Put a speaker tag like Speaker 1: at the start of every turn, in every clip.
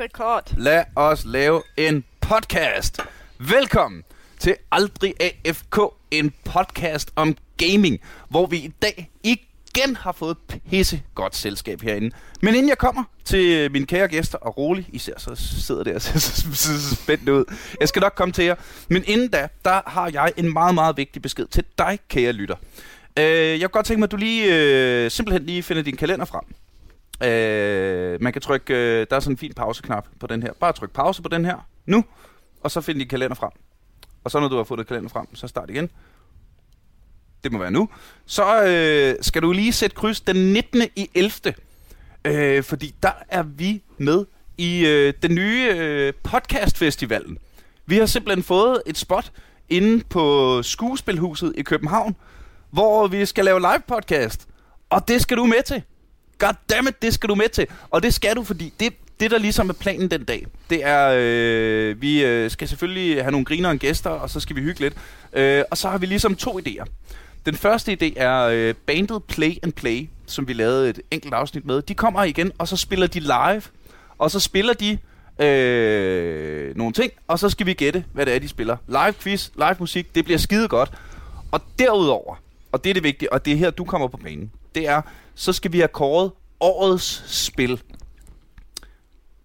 Speaker 1: Rekord.
Speaker 2: Lad os lave en podcast. Velkommen til Aldrig AFK, en podcast om gaming, hvor vi i dag igen har fået pisse godt selskab herinde. Men inden jeg kommer til mine kære gæster, og rolig, især så sidder der og ser så, så, så spændt ud. Jeg skal nok komme til jer. Men inden da, der har jeg en meget, meget vigtig besked til dig, kære lytter. Øh, jeg kunne godt tænke mig, at du lige øh, simpelthen lige finder din kalender frem. Øh, man kan trykke, øh, der er sådan en fin pauseknap på den her. Bare tryk pause på den her, nu, og så find din kalender frem. Og så når du har fået din kalender frem, så start igen. Det må være nu. Så øh, skal du lige sætte kryds den 19. i 11. Øh, fordi der er vi med i øh, den nye øh, podcastfestivalen. Vi har simpelthen fået et spot inde på Skuespilhuset i København, hvor vi skal lave live podcast. Og det skal du med til. Goddammit, det skal du med til. Og det skal du, fordi det, det der ligesom er planen den dag, det er, øh, vi øh, skal selvfølgelig have nogle griner og gæster, og så skal vi hygge lidt. Øh, og så har vi ligesom to idéer. Den første idé er øh, bandet Play and Play, som vi lavede et enkelt afsnit med. De kommer igen, og så spiller de live. Og så spiller de øh, nogle ting, og så skal vi gætte, hvad det er, de spiller. Live quiz, live musik, det bliver skide godt. Og derudover, og det er det vigtige, og det er her, du kommer på banen, det er, så skal vi have kåret årets spil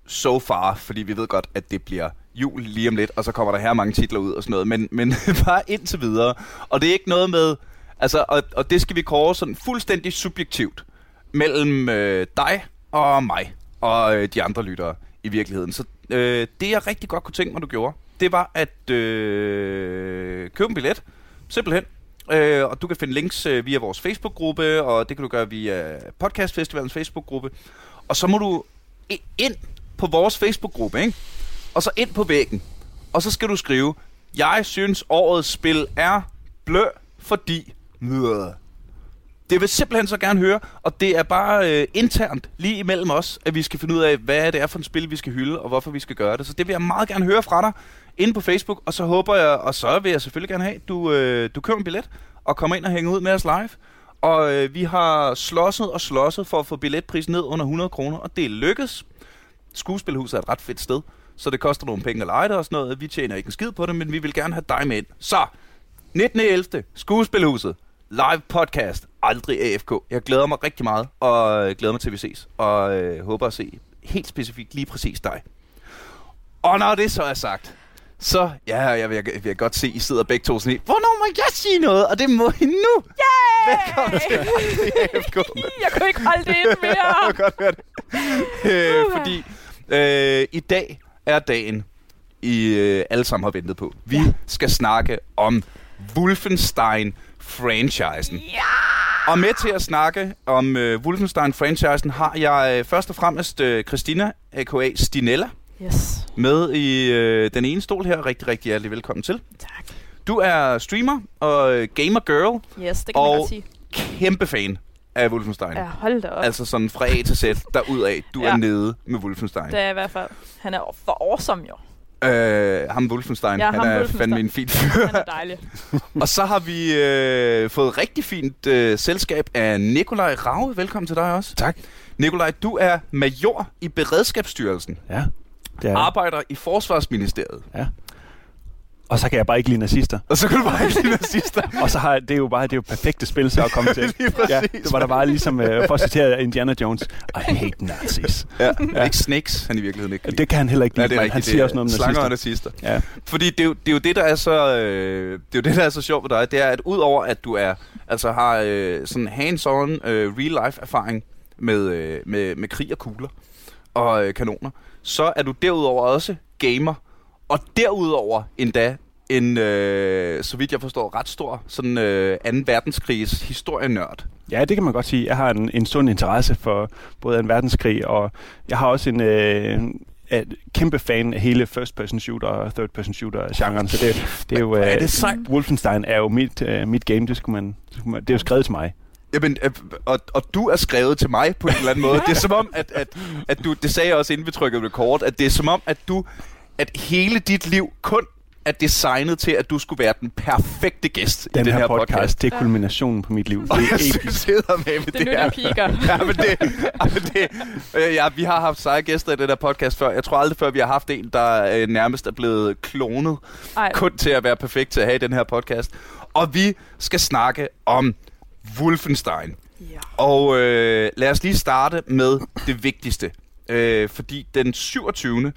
Speaker 2: so far, fordi vi ved godt, at det bliver jul lige om lidt, og så kommer der her mange titler ud og sådan noget, men, men bare indtil videre. Og det er ikke noget med, altså, og, og det skal vi kåre sådan fuldstændig subjektivt mellem øh, dig og mig og øh, de andre lyttere i virkeligheden. Så øh, det jeg rigtig godt kunne tænke mig, du gjorde, det var at øh, købe en billet, simpelthen. Øh, og du kan finde links øh, via vores Facebook-gruppe, og det kan du gøre via Podcast Festivalens Facebook-gruppe. Og så må du ind på vores Facebook-gruppe, ikke? Og så ind på væggen. Og så skal du skrive, jeg synes årets spil er blø, fordi... Møh. Det vil simpelthen så gerne høre, og det er bare øh, internt lige imellem os, at vi skal finde ud af, hvad det er for et spil, vi skal hylde, og hvorfor vi skal gøre det. Så det vil jeg meget gerne høre fra dig inde på Facebook, og så håber jeg, og så vil jeg selvfølgelig gerne have, du, øh, du køber en billet og kommer ind og hænger ud med os live. Og øh, vi har slåsset og slåsset for at få billetprisen ned under 100 kroner, og det lykkedes. lykkes. Skuespilhuset er et ret fedt sted, så det koster nogle penge at lege det og sådan noget. Vi tjener ikke en skid på det, men vi vil gerne have dig med ind. Så, 19.11. Skuespilhuset. Live podcast. Aldrig AFK. Jeg glæder mig rigtig meget, og øh, glæder mig til, at vi ses. Og øh, håber at se helt specifikt lige præcis dig. Og når det så er sagt, så ja, jeg vil, jeg vil godt se, I sidder begge to sådan i, hvornår må jeg sige noget? Og det må I nu.
Speaker 1: Yay!
Speaker 2: Velkommen til AFK.
Speaker 1: Jeg kunne ikke holde det ind mere.
Speaker 2: Jeg godt høre det. Øh, fordi øh, i dag er dagen, I øh, alle sammen har ventet på. Vi
Speaker 1: Ja.
Speaker 2: skal snakke om Wolfenstein-franchisen.
Speaker 1: Ja!
Speaker 2: Og med til at snakke om øh, Wolfenstein-franchisen har jeg øh, først og fremmest øh, Christina, a.k.a. Stinella,
Speaker 1: Yes.
Speaker 2: med i øh, den ene stol her. Rigtig, rigtig hjertelig velkommen til.
Speaker 1: Tak.
Speaker 2: Du er streamer og øh, gamer girl,
Speaker 1: Yes, det kan man
Speaker 2: Og-
Speaker 1: godt sige.
Speaker 2: kæmpe fan af Wolfenstein.
Speaker 1: Ja, hold da op.
Speaker 2: Altså sådan fra A til Z, derudad. Du. Ja. er nede med Wolfenstein.
Speaker 1: Det er i hvert fald. Han er for awesome, jo.
Speaker 2: Øh, ham Wolfenstein,
Speaker 1: Ja,
Speaker 2: han
Speaker 1: ham
Speaker 2: er
Speaker 1: Wolfenstein.
Speaker 2: fandme en fin fyr.
Speaker 1: Han er dejlig.
Speaker 2: og så har vi øh, fået rigtig fint øh, selskab af Nikolaj Rave. Velkommen til dig også.
Speaker 3: Tak.
Speaker 2: Nikolaj, du er major i Beredskabsstyrelsen.
Speaker 3: Ja, det er
Speaker 2: Arbejder i Forsvarsministeriet.
Speaker 3: ja. Og så kan jeg bare ikke lide nazister.
Speaker 2: Og så kan du bare ikke lide nazister.
Speaker 3: Og så har det er jo bare det er jo perfekte spil så at komme til.
Speaker 2: Lige præcis.
Speaker 3: ja, det var der bare ligesom uh, for at citere Indiana Jones. I hate Nazis.
Speaker 2: Ja. ja. Ikke snakes, han i virkeligheden ikke lide.
Speaker 3: Det kan han heller ikke
Speaker 2: Ja,
Speaker 3: lide,
Speaker 2: det er
Speaker 3: han siger også noget om
Speaker 2: Slanger og
Speaker 3: nazister.
Speaker 2: nazister.
Speaker 3: Ja.
Speaker 2: Fordi det er, jo, det er jo det, der er så, øh, det er jo det, der er så sjovt ved dig, det er, at udover at du er, altså har øh, sådan hands-on øh, real-life erfaring med, øh, med, med krig og kugler og øh, kanoner, så er du derudover også gamer, og derudover endda en, øh, så vidt jeg forstår, ret stor sådan øh, 2. verdenskrigs historienørd.
Speaker 3: ja, det kan man godt sige. Jeg har en, en sund interesse for både en verdenskrig, og jeg har også en... Øh, er kæmpe fan af hele first person shooter og third person shooter genren, så det, det er jo
Speaker 2: er
Speaker 3: øh,
Speaker 2: det sejt.
Speaker 3: Wolfenstein er jo mit, øh, mit game, det skulle man, det, skulle man, det er jo skrevet til mig.
Speaker 2: Jamen, øh, og, og du er skrevet til mig på en eller anden måde. Det er som om, at, at, at du, det sagde jeg også inden vi trykkede record, at det er som om, at du, at hele dit liv kun er designet til, at du skulle være den perfekte gæst
Speaker 3: Den
Speaker 2: i den
Speaker 3: her,
Speaker 2: her
Speaker 3: podcast,
Speaker 2: podcast.
Speaker 3: det er kulminationen på mit liv. Det er
Speaker 2: jeg synes sidder med, med
Speaker 1: Det
Speaker 2: det,
Speaker 1: er nu, piker.
Speaker 2: ja, men det, men det øh, ja, vi har haft seje gæster i den her podcast før. Jeg tror aldrig før, vi har haft en, der øh, nærmest er blevet klonet
Speaker 1: Ej,
Speaker 2: kun til at være perfekt til at have i den her podcast. Og vi skal snakke om Wolfenstein.
Speaker 1: ja.
Speaker 2: Og øh, lad os lige starte med det vigtigste. Øh, fordi den 27.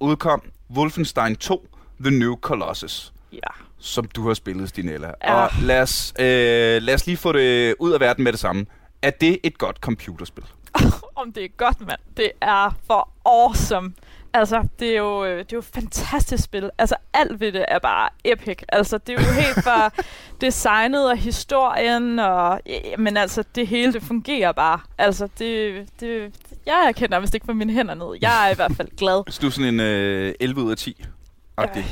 Speaker 2: udkom Wolfenstein 2 The New Colossus,
Speaker 1: ja.
Speaker 2: som du har spillet, Stinella.
Speaker 1: Ja.
Speaker 2: Og lad os, øh, lad os lige få det ud af verden med det samme. Er det et godt computerspil?
Speaker 1: Om det er godt, mand. Det er for awesome. Altså, det er jo, øh, det er jo et fantastisk spil. Altså, alt ved det er bare epic. Altså, det er jo helt fra designet og historien, og ja, men altså, det hele, det fungerer bare. Altså, det, det, jeg kan nærmest ikke få mine hænder ned. Jeg er i hvert fald glad.
Speaker 2: Så du er sådan en øh, 11 ud af 10?
Speaker 1: Øh,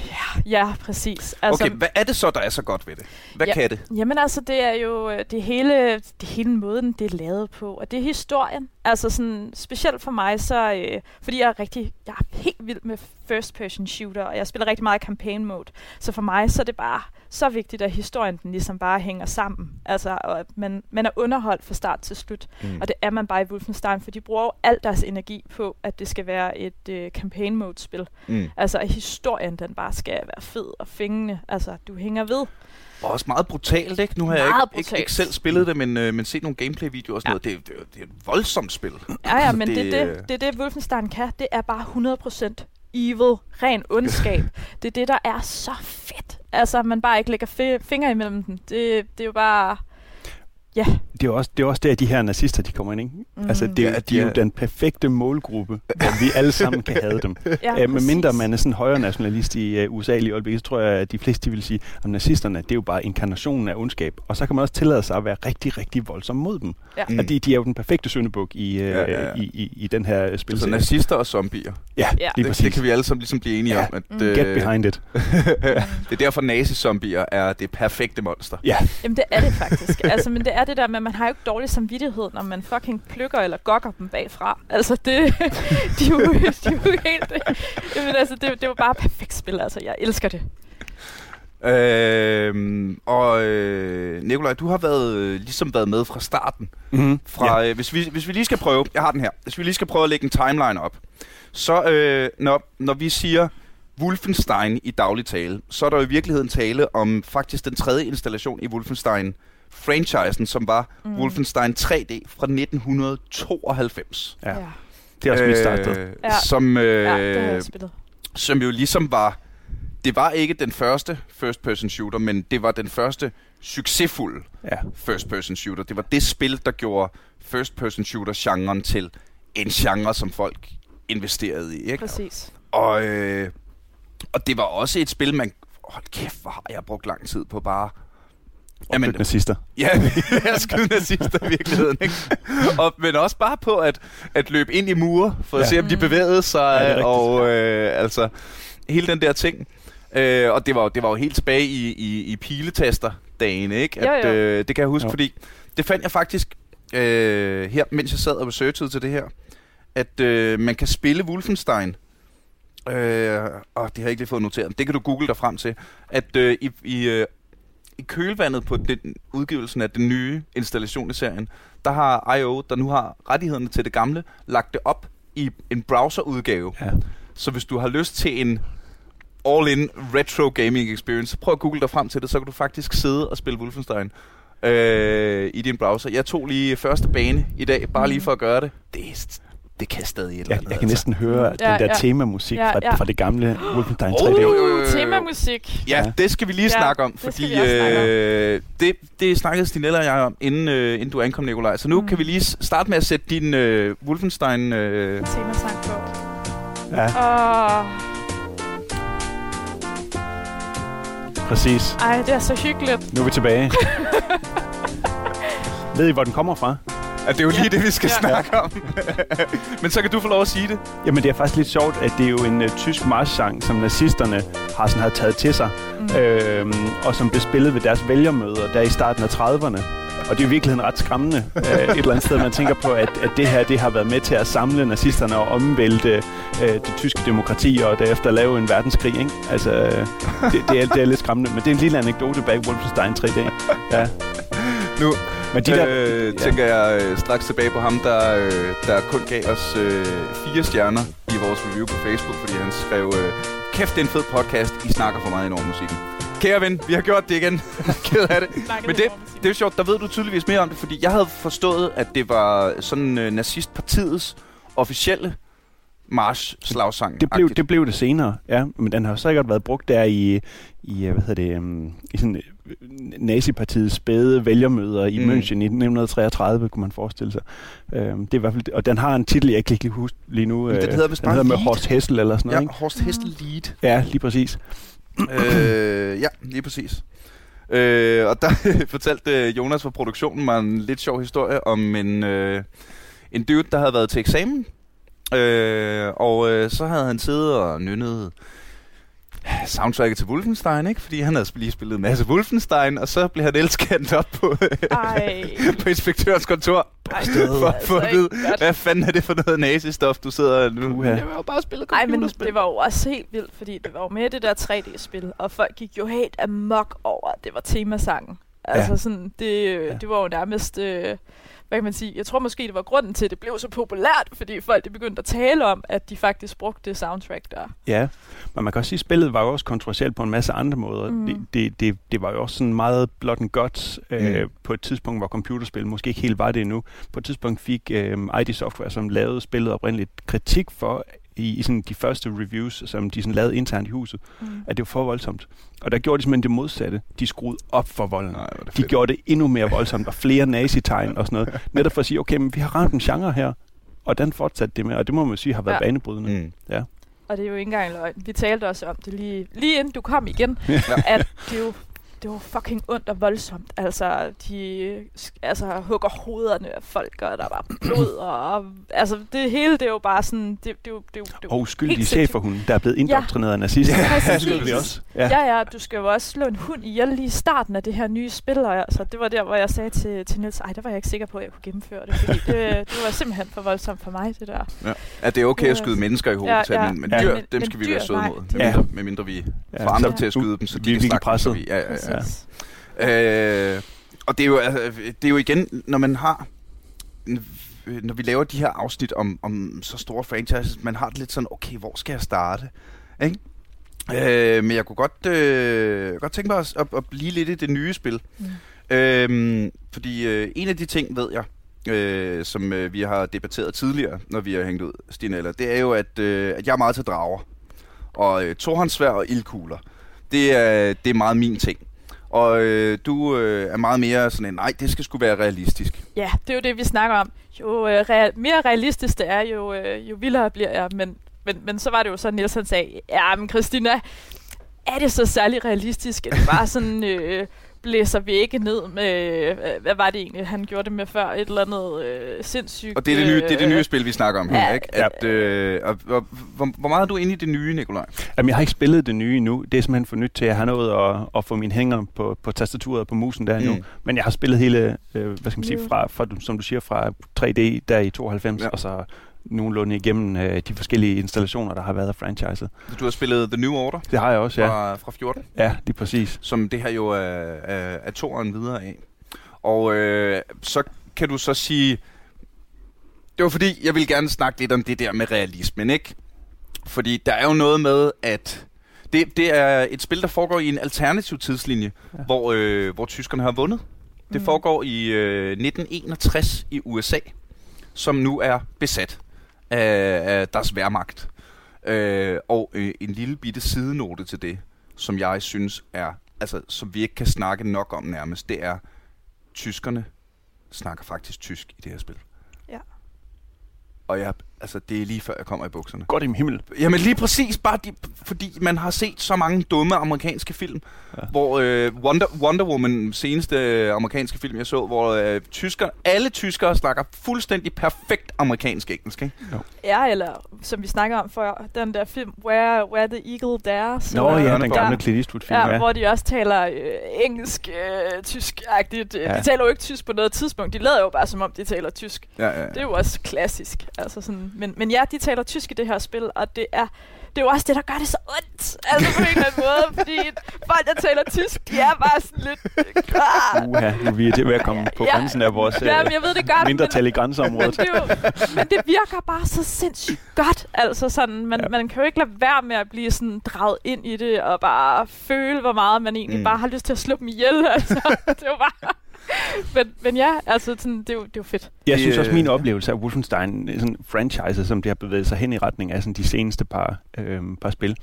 Speaker 1: ja, ja, præcis. Altså,
Speaker 2: Okay, hvad er det så, der er så godt ved det? Hvad
Speaker 1: Ja.
Speaker 2: kan det?
Speaker 1: Jamen altså, det er jo øh, det hele, det hele måden, det er lavet på, og det er historien. Altså sådan, specielt for mig, så, øh, fordi jeg er rigtig, jeg er helt vild med first person shooter, og jeg spiller rigtig meget campaign mode. Så for mig, så er det bare så vigtigt, at historien den ligesom bare hænger sammen. Altså, og at man, man er underholdt fra start til slut.
Speaker 2: Mm.
Speaker 1: Og det er man bare i Wolfenstein, for de bruger jo al deres energi på, at det skal være et øh, campaign mode spil.
Speaker 2: Mm.
Speaker 1: Altså, at historien den bare skal være fed og fængende. Altså, du hænger ved.
Speaker 2: Og også meget brutalt, ikke? Nu har jeg
Speaker 1: Meget
Speaker 2: ikke, ikke,
Speaker 1: brutalt.
Speaker 2: ikke selv spillet det, men, øh, men set nogle gameplay-videoer og sådan
Speaker 1: Ja.
Speaker 2: noget. Det, er- det, det er et voldsomt spil.
Speaker 1: Ja, ja, men
Speaker 2: Det-
Speaker 1: det, det, det, det er det, Wolfenstein kan. Det er bare 100% evil, ren ondskab. det er det, der er så fedt. Altså, man bare ikke lægger fi- fingre imellem dem. Det, det er jo bare... Ja.
Speaker 3: Det er også, det er også der, de her nazister, de kommer ind, ikke?
Speaker 1: Mm.
Speaker 3: Altså, det, er,
Speaker 2: Ja,
Speaker 3: jo-
Speaker 2: de
Speaker 3: de er jo den perfekte målgruppe, hvor vi alle sammen kan have dem.
Speaker 1: ja,
Speaker 3: Ja, med mindre man er sådan højre nationalist i uh, USA lige i øjeblikket, så tror jeg, at de fleste de vil sige, at nazisterne, det er jo bare inkarnationen af ondskab. Og så kan man også tillade sig at være rigtig, rigtig voldsom mod dem.
Speaker 1: Ja.
Speaker 2: Mm.
Speaker 3: Og de, de er jo den perfekte syndebuk i, uh,
Speaker 2: Ja,
Speaker 3: ja,
Speaker 2: ja.
Speaker 3: I, i, i den her
Speaker 2: Så
Speaker 3: spilserie.
Speaker 2: nazister og zombier.
Speaker 3: Ja,
Speaker 1: Ja.
Speaker 3: lige
Speaker 2: Det,
Speaker 3: præcis.
Speaker 2: det kan vi alle sammen ligesom blive enige
Speaker 3: Ja.
Speaker 2: om. At,
Speaker 1: Mm.
Speaker 2: øh,
Speaker 3: Get behind it.
Speaker 2: det er derfor nazi-zombier er det perfekte monster.
Speaker 3: Ja,
Speaker 1: Jamen, det er det faktisk. altså, men det er det der med, at man har jo ikke dårlig samvittighed, når man fucking plukker eller gokker dem bagfra. Altså, det, de, er jo, de er jo helt... Jamen, altså, det, det er jo bare et perfekt spil. Altså, jeg elsker det.
Speaker 2: Øhm, og øh, Nikolaj, du har været, øh, ligesom været med fra starten.
Speaker 3: mm-hmm.
Speaker 2: Fra, øh, hvis, vi, hvis vi lige skal prøve, jeg har den her, hvis vi lige skal prøve at lægge en timeline op, så øh, når, når vi siger Wolfenstein i daglig tale, så er der jo i virkeligheden tale om faktisk den tredje installation i Wolfenstein-franchisen, som var
Speaker 1: Mm.
Speaker 2: Wolfenstein 3D fra 1992.
Speaker 3: ja. det er også mit.
Speaker 2: Øh,
Speaker 1: Ja.
Speaker 2: Som, øh,
Speaker 1: Ja, det har jeg spillet.
Speaker 2: som jo ligesom var... Det var ikke den første first-person shooter, men det var den første succesfulde
Speaker 3: Ja.
Speaker 2: first-person shooter. Det var det spil, der gjorde first-person shooter-genren til en genre, som folk investerede i. Ikke?
Speaker 1: Præcis.
Speaker 2: Og, øh, og det var også et spil, man... Hold kæft, hvor har jeg brugt lang tid på bare...
Speaker 3: Jamen, nazister.
Speaker 2: Ja, jeg skyde nazister i virkeligheden, ikke? Og, men også bare på at, at løbe ind i mure, for at
Speaker 3: Ja.
Speaker 2: se, om de
Speaker 1: Mm.
Speaker 2: bevægede sig,
Speaker 3: Ja,
Speaker 2: ja, og øh, altså, hele den der ting. Øh, og det var, jo- det var jo helt tilbage i, i, i piletester-dagene, ikke? At,
Speaker 1: jo.
Speaker 2: øh, det kan jeg huske,
Speaker 3: Jo.
Speaker 2: fordi det fandt jeg faktisk øh, her, mens jeg sad og researchede til det her, at øh, man kan spille Wolfenstein, øh, og det har jeg ikke lige fået noteret, det kan du google dig frem til, at øh, i, i, øh, i kølvandet på den, udgivelsen af den nye installation i serien, der har IO, der nu har rettighederne til det gamle, lagt det op i en browserudgave.
Speaker 3: Ja.
Speaker 2: Så hvis du har lyst til en all-in retro gaming experience, så prøv at google dig frem til det, så kan du faktisk sidde og spille Wolfenstein øh, i din browser. Jeg tog lige første bane i dag, bare lige for at gøre det. Det, er- det kan stadig et eller
Speaker 3: Jeg,
Speaker 2: andet.
Speaker 3: jeg kan næsten høre
Speaker 1: Ja,
Speaker 3: den der
Speaker 1: ja.
Speaker 3: temamusik
Speaker 1: Ja,
Speaker 3: fra,
Speaker 1: ja.
Speaker 3: fra det gamle Wolfenstein
Speaker 2: Oh,
Speaker 3: 3D.
Speaker 2: jo, jo, jo, jo.
Speaker 1: Uh, temamusik.
Speaker 2: Ja,
Speaker 3: Ja.
Speaker 2: det skal vi lige
Speaker 1: Ja,
Speaker 2: snakke om,
Speaker 1: det
Speaker 2: fordi
Speaker 1: også snakke om.
Speaker 2: øh, det, det snakkede Stinella og jeg om, inden, øh, inden du ankom, Nikolaj. Så nu
Speaker 1: Mm.
Speaker 2: kan vi lige starte med at sætte din øh, Wolfenstein... Øh,
Speaker 1: Temasang på.
Speaker 3: Ja,
Speaker 1: Åh,
Speaker 3: præcis.
Speaker 1: ej, det er så hyggeligt.
Speaker 3: Nu er vi tilbage. Ved I, hvor den kommer fra?
Speaker 2: At det er jo lige
Speaker 1: Ja.
Speaker 2: det, vi skal
Speaker 1: Ja.
Speaker 2: snakke om. Men så kan du få lov at sige det.
Speaker 3: Jamen, det er faktisk lidt sjovt, at det er jo en uh, tysk marchsang, som nazisterne har, sådan, har taget til sig,
Speaker 1: Mm.
Speaker 3: øhm, og som blev spillet ved deres vælgermøder der i starten af 30'erne. Og det er i virkeligheden ret skræmmende øh, et eller andet sted. Man tænker på, at, at det her det har været med til at samle nazisterne og omvælte øh, det tyske demokrati og derefter lave en verdenskrig. Ikke? Altså, øh, det, det, er, det er lidt skræmmende. Men det er en lille anekdote bag Wolfenstein 3D. Ja.
Speaker 2: Nu
Speaker 3: Men de
Speaker 2: de
Speaker 3: der,
Speaker 2: øh,
Speaker 3: ja.
Speaker 2: tænker jeg øh, straks tilbage på ham, der, øh, der kun gav os øh, fire stjerner i vores review på Facebook, fordi han skrev, øh, kæft, det er en fed podcast, I snakker for meget ind over musikken. Kære ven, vi har gjort det igen. Ked af det. Men det, det er jo sjovt, der ved du tydeligvis mere om det, fordi jeg havde forstået, at det var sådan øh, nazistpartiets officielle march-slagsang.
Speaker 3: Det blev, det blev det senere, ja. Men den har sikkert været brugt der i, i øh, hvad hedder det, um, i sådan nazipartiets spæde vælgermøder i
Speaker 2: Mm.
Speaker 3: München i 1933, kunne man forestille sig. Um, det er i hvert fald, og den har en titel, jeg kan ikke lige huske lige nu.
Speaker 2: Men den
Speaker 3: øh,
Speaker 2: hedder
Speaker 3: den hedder med. Horst Hessel eller sådan noget,
Speaker 2: Ja,
Speaker 3: ikke?
Speaker 2: Horst Hestel Lead.
Speaker 3: Ja, lige præcis.
Speaker 2: øh, ja, lige præcis. Øh, og der fortalte Jonas fra produktionen mig en lidt sjov historie om en, øh, en dude, der havde været til eksamen. Øh, og øh, så havde han siddet og nynnet soundtracket til Wolfenstein, ikke? Fordi han havde lige spillet en masse Wolfenstein, og så blev han elskendt op på,
Speaker 1: Ej.
Speaker 2: på inspektørens kontor.
Speaker 1: Ej,
Speaker 2: For at få at
Speaker 1: altså
Speaker 2: vide, hvad fanden er det for noget nazistof, du sidder nu?
Speaker 3: Puha.
Speaker 2: Jeg vil jo bare spille
Speaker 1: Ej, men det var jo også helt vildt, fordi det var jo med det der 3D-spil, og folk gik jo helt amok over, at det var temasangen. Altså
Speaker 3: Ja.
Speaker 1: sådan, det,
Speaker 3: ja.
Speaker 1: det var jo nærmest, øh, hvad kan man sige, jeg tror måske, det var grunden til, at det blev så populært, fordi folk de begyndte at tale om, at de faktisk brugte det soundtrack der.
Speaker 3: Ja, men man kan også sige, at spillet var jo også kontroversielt på en masse andre måder.
Speaker 1: Mm.
Speaker 3: Det, det, det, det var jo også sådan meget blot and guts øh,
Speaker 2: Mm.
Speaker 3: på et tidspunkt, hvor computerspil måske ikke helt var det endnu. På et tidspunkt fik øh, ID Software, som lavede spillet oprindeligt, kritik for i, i sådan de første reviews, som de sådan lavede internt i huset,
Speaker 1: Mm.
Speaker 3: at det var for voldsomt. Og der gjorde de simpelthen det modsatte. De skruede op for volden.
Speaker 2: Nej,
Speaker 3: De
Speaker 2: fedt.
Speaker 3: gjorde det endnu mere voldsomt, og flere nazitegn og sådan noget. Netop for at sige, okay, men vi har ramt en genre her, og den fortsatte det med, og det må man sige har været
Speaker 1: Ja.
Speaker 3: ja. banebrydende.
Speaker 2: Mm.
Speaker 1: Og det er jo ikke engang løgn. Vi talte også om det lige, lige inden du kom igen,
Speaker 2: Ja.
Speaker 1: at det jo det var fucking ondt og voldsomt. Altså, de altså, hugger hovederne af folk, og der var blod, og, og altså, det hele, det er jo bare sådan, det, det, er det, er det, er jo
Speaker 3: Og uskyldige
Speaker 1: helt sindssygt.
Speaker 3: cheferhunde, der er blevet indoktrineret af nazister.
Speaker 1: Præcis.
Speaker 3: det ved vi også.
Speaker 1: Ja. ja, ja, du skal jo også slå en hund ihjel lige i starten af det her nye spil, og altså, det var der, hvor jeg sagde til, til Niels, ej, der var jeg ikke sikker på, at jeg kunne gennemføre det, fordi det, det var simpelthen for voldsomt for mig, det der.
Speaker 2: At det er okay at
Speaker 1: Ja.
Speaker 2: skyde mennesker i hovedet,
Speaker 1: Ja,
Speaker 2: ja,
Speaker 1: ja.
Speaker 2: men, men
Speaker 3: Ja.
Speaker 2: dyr,
Speaker 1: Men-
Speaker 2: dem
Speaker 1: men
Speaker 2: skal vi
Speaker 1: dyr,
Speaker 2: være søde mod,
Speaker 1: de-
Speaker 2: medmindre, medmindre vi
Speaker 3: Ja,
Speaker 2: får andre
Speaker 1: så-
Speaker 2: til at skyde dem, så
Speaker 3: vi-
Speaker 2: de
Speaker 3: vi
Speaker 2: kan snakke presset. Ja, ja, ja.
Speaker 1: Præcis.
Speaker 2: Øh, og det er, jo, altså, det er jo igen, når man har... Når vi laver de her afsnit om, om så store franchises, man har det lidt sådan, okay, hvor skal jeg starte? Ikke? Øh, men jeg kunne godt, øh, godt tænke mig at, at, at blive lidt i det nye spil.
Speaker 1: Mm.
Speaker 2: Øhm, fordi øh, en af de ting, ved jeg, øh, som øh, vi har debatteret tidligere, når vi har hængt ud, Stine Eller, det er jo, at, øh, at jeg er meget til drager. Og øh, torhåndssvær og ildkugler, det er, det er meget min ting. Og øh, du øh, er meget mere sådan en, nej, det skal sgu være realistisk.
Speaker 1: Ja, det er jo det, vi snakker om. Jo øh, real, mere realistisk det er, jo, øh, jo vildere bliver jeg. Men, men, men så var det jo så, Niels sagde, ja, men Christina, er det så særlig realistisk, at det bare sådan øh, blæser vægge ned med, øh, hvad var det egentlig, han gjorde det med før? Et eller andet øh, sindssygt...
Speaker 2: Og det er det nye, det, er det nye
Speaker 1: øh,
Speaker 2: spil, vi snakker om her,
Speaker 1: ja,
Speaker 2: ikke? At, øh, og, og, hvor, hvor meget er du inde i det nye, Nikolaj?
Speaker 3: Jamen, jeg har ikke spillet det nye endnu. Det er simpelthen for nyt til, at jeg har nået at, at få mine hænger på, på tastaturet og på musen der nu.
Speaker 2: Mm.
Speaker 3: Men jeg har spillet hele, øh, hvad skal man sige, fra, fra, som du siger, fra 3D der i 92,
Speaker 2: Ja.
Speaker 3: ja. og så nogenlunde igennem øh, de forskellige installationer, der har været af franchiset.
Speaker 2: Du har spillet The New Order
Speaker 3: Det har jeg også, ja.
Speaker 2: fra, fra 14.
Speaker 3: Ja, lige præcis.
Speaker 2: som det her jo er, er, er toren videre af. Og øh, så kan du så sige, det var fordi, jeg ville gerne snakke lidt om det der med realismen, ikke? Fordi der er jo noget med, at det, det er et spil, der foregår i en alternativ tidslinje. Ja. hvor, øh, hvor tyskerne har vundet. Det
Speaker 1: Mm.
Speaker 2: foregår i øh, 1961 i USA, som nu er besat af, af deres værmagt. Øh, og øh, en lille bitte sidenote til det, som jeg synes er, altså som vi ikke kan snakke nok om nærmest, det er, tyskerne snakker faktisk tysk i det her spil.
Speaker 1: Ja.
Speaker 2: Og jeg altså, det er lige før jeg kommer i bukserne.
Speaker 3: Godt i min himmel.
Speaker 2: Jamen lige præcis, bare de, fordi man har set så mange dumme amerikanske film, ja. hvor øh, Wonder, Wonder Woman, seneste øh, amerikanske film, jeg så, hvor øh, tysker, alle tyskere snakker fuldstændig perfekt amerikansk engelsk, ikke?
Speaker 1: Ja, eller som vi snakker om før, den der film, Where, Where the Eagle Dares.
Speaker 3: Nå ja, den
Speaker 2: Ja.
Speaker 3: gamle Clint Eastwood-film.
Speaker 1: Ja,
Speaker 3: Ja,
Speaker 1: hvor de også taler øh, engelsk, øh, tysk-agtigt. Ja.
Speaker 3: Ja.
Speaker 1: De taler jo ikke tysk på noget tidspunkt. De lader jo bare, som om de taler tysk.
Speaker 2: Ja, ja.
Speaker 1: Det er jo også klassisk. Altså sådan, men, men ja, de taler tysk i det her spil, og det er, det er jo også det, der gør det så ondt. Altså på en eller anden måde, fordi folk, der taler tysk, de er bare sådan lidt... Ah.
Speaker 3: Uha, nu er vi til ved at komme på
Speaker 1: Ja.
Speaker 3: grænsen af vores
Speaker 1: Ja,
Speaker 3: øh,
Speaker 1: men jeg ved det godt,
Speaker 3: mindretal i
Speaker 1: men,
Speaker 3: grænseområdet.
Speaker 1: men, det jo, men det virker bare så sindssygt godt. Altså sådan, man,
Speaker 3: Ja.
Speaker 1: man kan jo ikke lade være med at blive sådan draget ind i det, og bare føle, hvor meget man egentlig
Speaker 2: Mm.
Speaker 1: bare har lyst til at slå dem ihjel. Altså, det er jo bare... Men, men ja, altså sådan, det, er jo, det er jo fedt.
Speaker 3: Jeg synes også,
Speaker 2: øh,
Speaker 3: min oplevelse af Wolfenstein, sådan franchise, som det har bevæget sig hen i retning af sådan de seneste par, øh, par spil,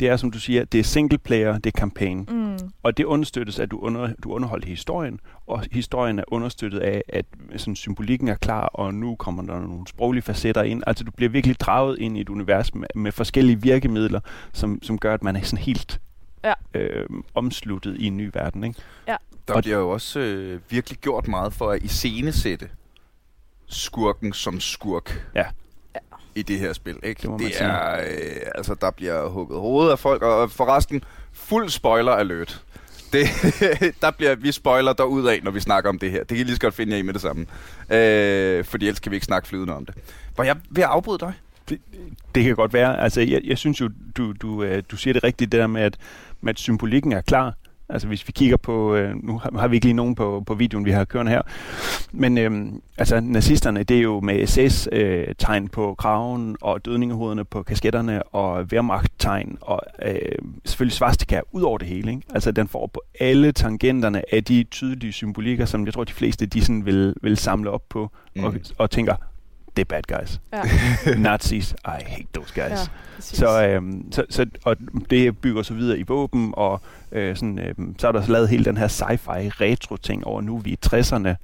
Speaker 3: det er, som du siger, det er single player, det er campaign.
Speaker 1: Mm.
Speaker 3: Og det understøttes af, at du, under, du underholder historien, og historien er understøttet af, at sådan, symbolikken er klar, og nu kommer der nogle sproglige facetter ind. Altså du bliver virkelig draget ind i et univers med, med forskellige virkemidler, som, som gør, at man er sådan helt
Speaker 1: Ja.
Speaker 3: øh, omsluttet i en ny verden. Ikke?
Speaker 2: Der
Speaker 3: Og-
Speaker 2: bliver jo også øh, virkelig gjort meget for at iscenesætte skurken som skurk
Speaker 3: Ja.
Speaker 2: i det her spil. Ikke?
Speaker 3: Det må man
Speaker 2: det
Speaker 3: sige.
Speaker 2: er, øh, altså, der bliver hugget hovedet af folk, og forresten, fuld spoiler alert. Det, der bliver vi spoiler derud af, når vi snakker om det her. Det kan I lige så godt finde jer i med det samme. Øh, fordi ellers kan vi ikke snakke flydende om det. Var jeg ved at afbryde dig?
Speaker 3: Det kan godt være. Altså, jeg, jeg synes jo, du, du, øh, du siger det rigtigt, det der med, at, at symbolikken er klar. Altså, hvis vi kigger på... Øh, nu har, har vi ikke lige nogen på, på videoen, vi har kørende her. Men øhm, altså, nazisterne, det er jo med SS-tegn på kraven, og dødningehovederne på kasketterne, og Wehrmacht-tegn, og øh, selvfølgelig svastika ud over det hele. Ikke? Altså, den får på alle tangenterne af de tydelige symbolikker, som jeg tror, de fleste de sådan vil, vil samle op på, mm. og, og tænker, det er bad guys.
Speaker 1: Ja,
Speaker 3: Nazis, I hate those guys.
Speaker 1: ja, præcis.
Speaker 3: Så, øhm, så, så, og det bygger så videre i våben, og øh, sådan, øhm, så er der så lavet hele den her sci-fi retro-ting over nu, vi er i 60'erne.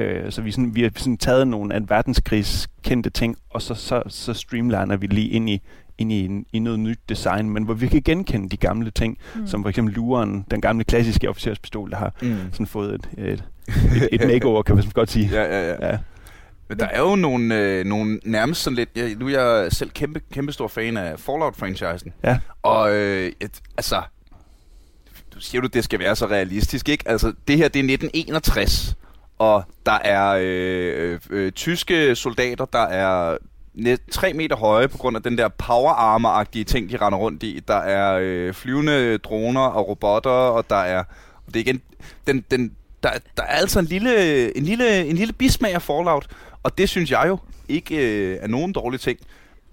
Speaker 3: Øh, så vi, sådan, vi har sådan taget nogle af verdenskrigs kendte ting, og så, så, så streamliner vi lige ind i, ind i, en, i noget nyt design, men hvor vi kan genkende de gamle ting, mm. som for eksempel luren, den gamle klassiske officerspistol, der har
Speaker 2: Mm.
Speaker 3: sådan fået et, et, et, et makeover, kan man så godt sige.
Speaker 2: Ja, ja, ja.
Speaker 3: Ja.
Speaker 2: Men der er jo nogle, øh, nogle nærmest sådan lidt... Jeg, nu er jeg selv kæmpe, kæmpe stor fan af Fallout-franchisen.
Speaker 3: Ja.
Speaker 2: Og øh, et, altså... Du siger du, det skal være så realistisk, ikke? Altså, det her, det er 1961. Og der er øh, øh, tyske soldater, der er net, 3 meter høje på grund af den der power armor-agtige ting, de render rundt i. Der er øh, flyvende droner og robotter, og der er... Og det er igen... Den, den, der, der er altså en lille, en, lille, en lille bismag af Fallout, og det synes jeg jo ikke øh, er nogen dårlig ting.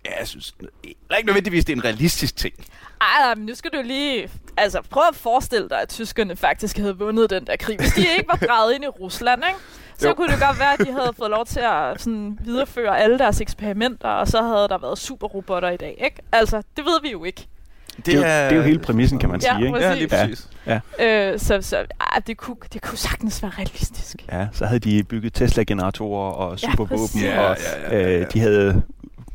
Speaker 2: Ja, jeg synes der er ikke nødvendigvis, det er en realistisk ting.
Speaker 1: Ej, men nu skal du lige... Altså, prøv at forestille dig, at tyskerne faktisk havde vundet den der krig. Hvis de ikke var draget ind i Rusland, ikke? Så
Speaker 2: jo.
Speaker 1: kunne det godt være, at de havde fået lov til at sådan, videreføre alle deres eksperimenter, og så havde der været superrobotter i dag, ikke? Altså, det ved vi jo ikke.
Speaker 2: Det,
Speaker 3: Det, er, jo- det er jo hele præmissen, kan man
Speaker 1: Ja,
Speaker 3: sige. Ikke?
Speaker 2: Ja, lige
Speaker 1: præcis.
Speaker 2: præcis.
Speaker 1: Øh, så så ej, det, kunne, det kunne sagtens være realistisk.
Speaker 3: Ja, så havde de bygget Tesla-generatorer og
Speaker 1: Ja,
Speaker 3: supervåben.
Speaker 2: Ja,
Speaker 3: og
Speaker 2: ja, ja, ja, ja.
Speaker 3: øh, de havde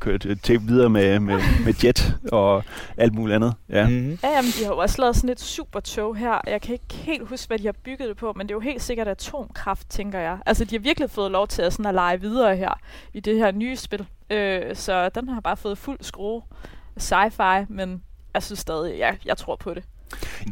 Speaker 3: kørt til videre med, med, med jet og alt muligt andet. Ja. Mm.
Speaker 2: Mm-hmm.
Speaker 1: Ja, jamen, de har jo også lavet sådan et supertog her. Jeg kan ikke helt huske, hvad de har bygget det på, men det er jo helt sikkert atomkraft, tænker jeg. Altså, de har virkelig fået lov til at, sådan at lege videre her i det her nye spil. Øh, så den har bare fået fuld skrue sci-fi, men jeg synes stadig, jeg, jeg tror på det.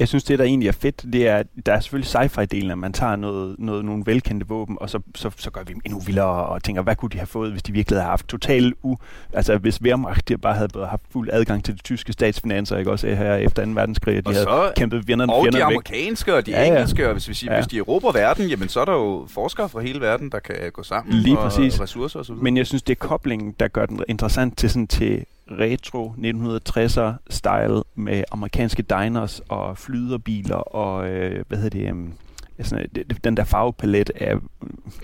Speaker 3: Jeg synes, det der egentlig er fedt, det er, at der er selvfølgelig sci-fi-delen, at man tager noget, noget, nogle velkendte våben, og så, så, så gør vi dem endnu vildere, og tænker, hvad kunne de have fået, hvis de virkelig havde haft total u... Altså, hvis Wehrmacht de bare havde både haft fuld adgang til de tyske statsfinanser, ikke også her efter 2. verdenskrig, og de
Speaker 2: Og
Speaker 3: havde
Speaker 2: så-
Speaker 3: kæmpet fjenderne,
Speaker 2: Og de
Speaker 3: fjenderne væk.
Speaker 2: amerikanske og de
Speaker 3: Ja,
Speaker 2: ja,
Speaker 3: ja.
Speaker 2: engelske, og hvis, vi siger,
Speaker 3: Ja.
Speaker 2: ja. hvis de erobrer verden, jamen så er der jo forskere fra hele verden, der kan gå sammen.
Speaker 3: Lige
Speaker 2: og
Speaker 3: præcis.
Speaker 2: ressourcer og så videre.
Speaker 3: Men jeg synes, det er koblingen, der gør den interessant til sådan til retro 1960'er style med amerikanske diners og flyderbiler og øh, hvad hedder det, um, sådan, det, den der farvepalet af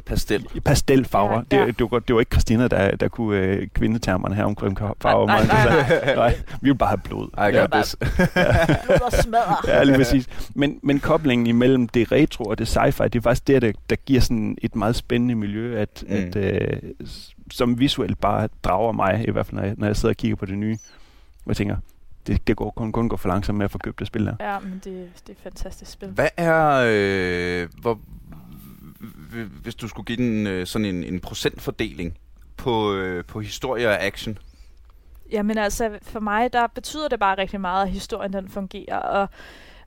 Speaker 2: Pastel.
Speaker 3: pastelfarver.
Speaker 1: Ja, ja.
Speaker 3: Det, det, var, det var ikke Christina, der, der kunne øh, kvindetermerne her omkring farver.
Speaker 1: Nej, nej, nej, nej.
Speaker 3: nej. Vi vil bare have blod.
Speaker 2: I got
Speaker 3: ja.
Speaker 2: this.
Speaker 1: Blod og.
Speaker 3: Ja, lige præcis. Men, men koblingen imellem det retro og det sci-fi, det er faktisk det, der, der giver sådan et meget spændende miljø, at,
Speaker 2: Mm.
Speaker 3: at øh, som visuelt bare drager mig, i hvert fald når jeg, når jeg sidder og kigger på det nye. Jeg tænker, det, det går kun, kun går for langsomt med at få købt det spil der.
Speaker 1: Ja, men det, det er et fantastisk spil.
Speaker 2: Hvad er, øh, hvor, hvis du skulle give den øh, sådan en, en procentfordeling på, øh, på historie og action?
Speaker 1: Jamen altså, for mig, der betyder det bare rigtig meget, at historien den fungerer. Og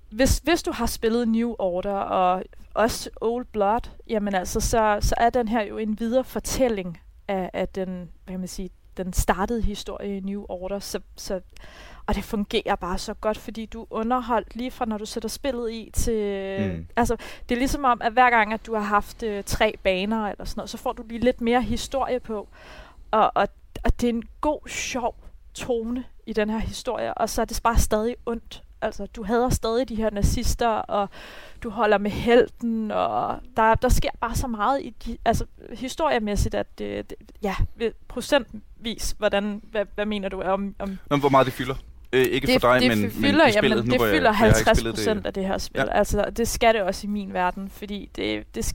Speaker 1: hvis, hvis du har spillet New Order og også Old Blood, jamen altså, så, så er den her jo en videre fortælling af, af den, hvad kan man sige, den startede historie i New Order. Så, så, og det fungerer bare så godt, fordi du er underholdt lige fra når du sætter spillet i til...
Speaker 2: Mm.
Speaker 1: Altså, det er ligesom om, at hver gang, at du har haft øh, tre baner eller sådan noget, så får du lige lidt mere historie på. Og, og, og det er en god, sjov tone i den her historie, og så er det bare stadig ondt. Altså, du hader stadig de her nazister, og du holder med helten, og der, der sker bare så meget i de, altså, historiemæssigt, at det, det, ja, procentvis, hvordan, hvad, hvad mener du om, om
Speaker 2: men hvor meget det fylder? Øh, ikke
Speaker 1: det,
Speaker 2: for dig,
Speaker 1: det
Speaker 2: men,
Speaker 1: fylder,
Speaker 2: men i spillet.
Speaker 1: jamen,
Speaker 2: nu,
Speaker 1: det fylder
Speaker 2: jeg har ikke
Speaker 1: 50
Speaker 2: spillet
Speaker 1: procent af det her spil.
Speaker 2: Ja.
Speaker 1: Altså, det skal det også i min verden, fordi det... det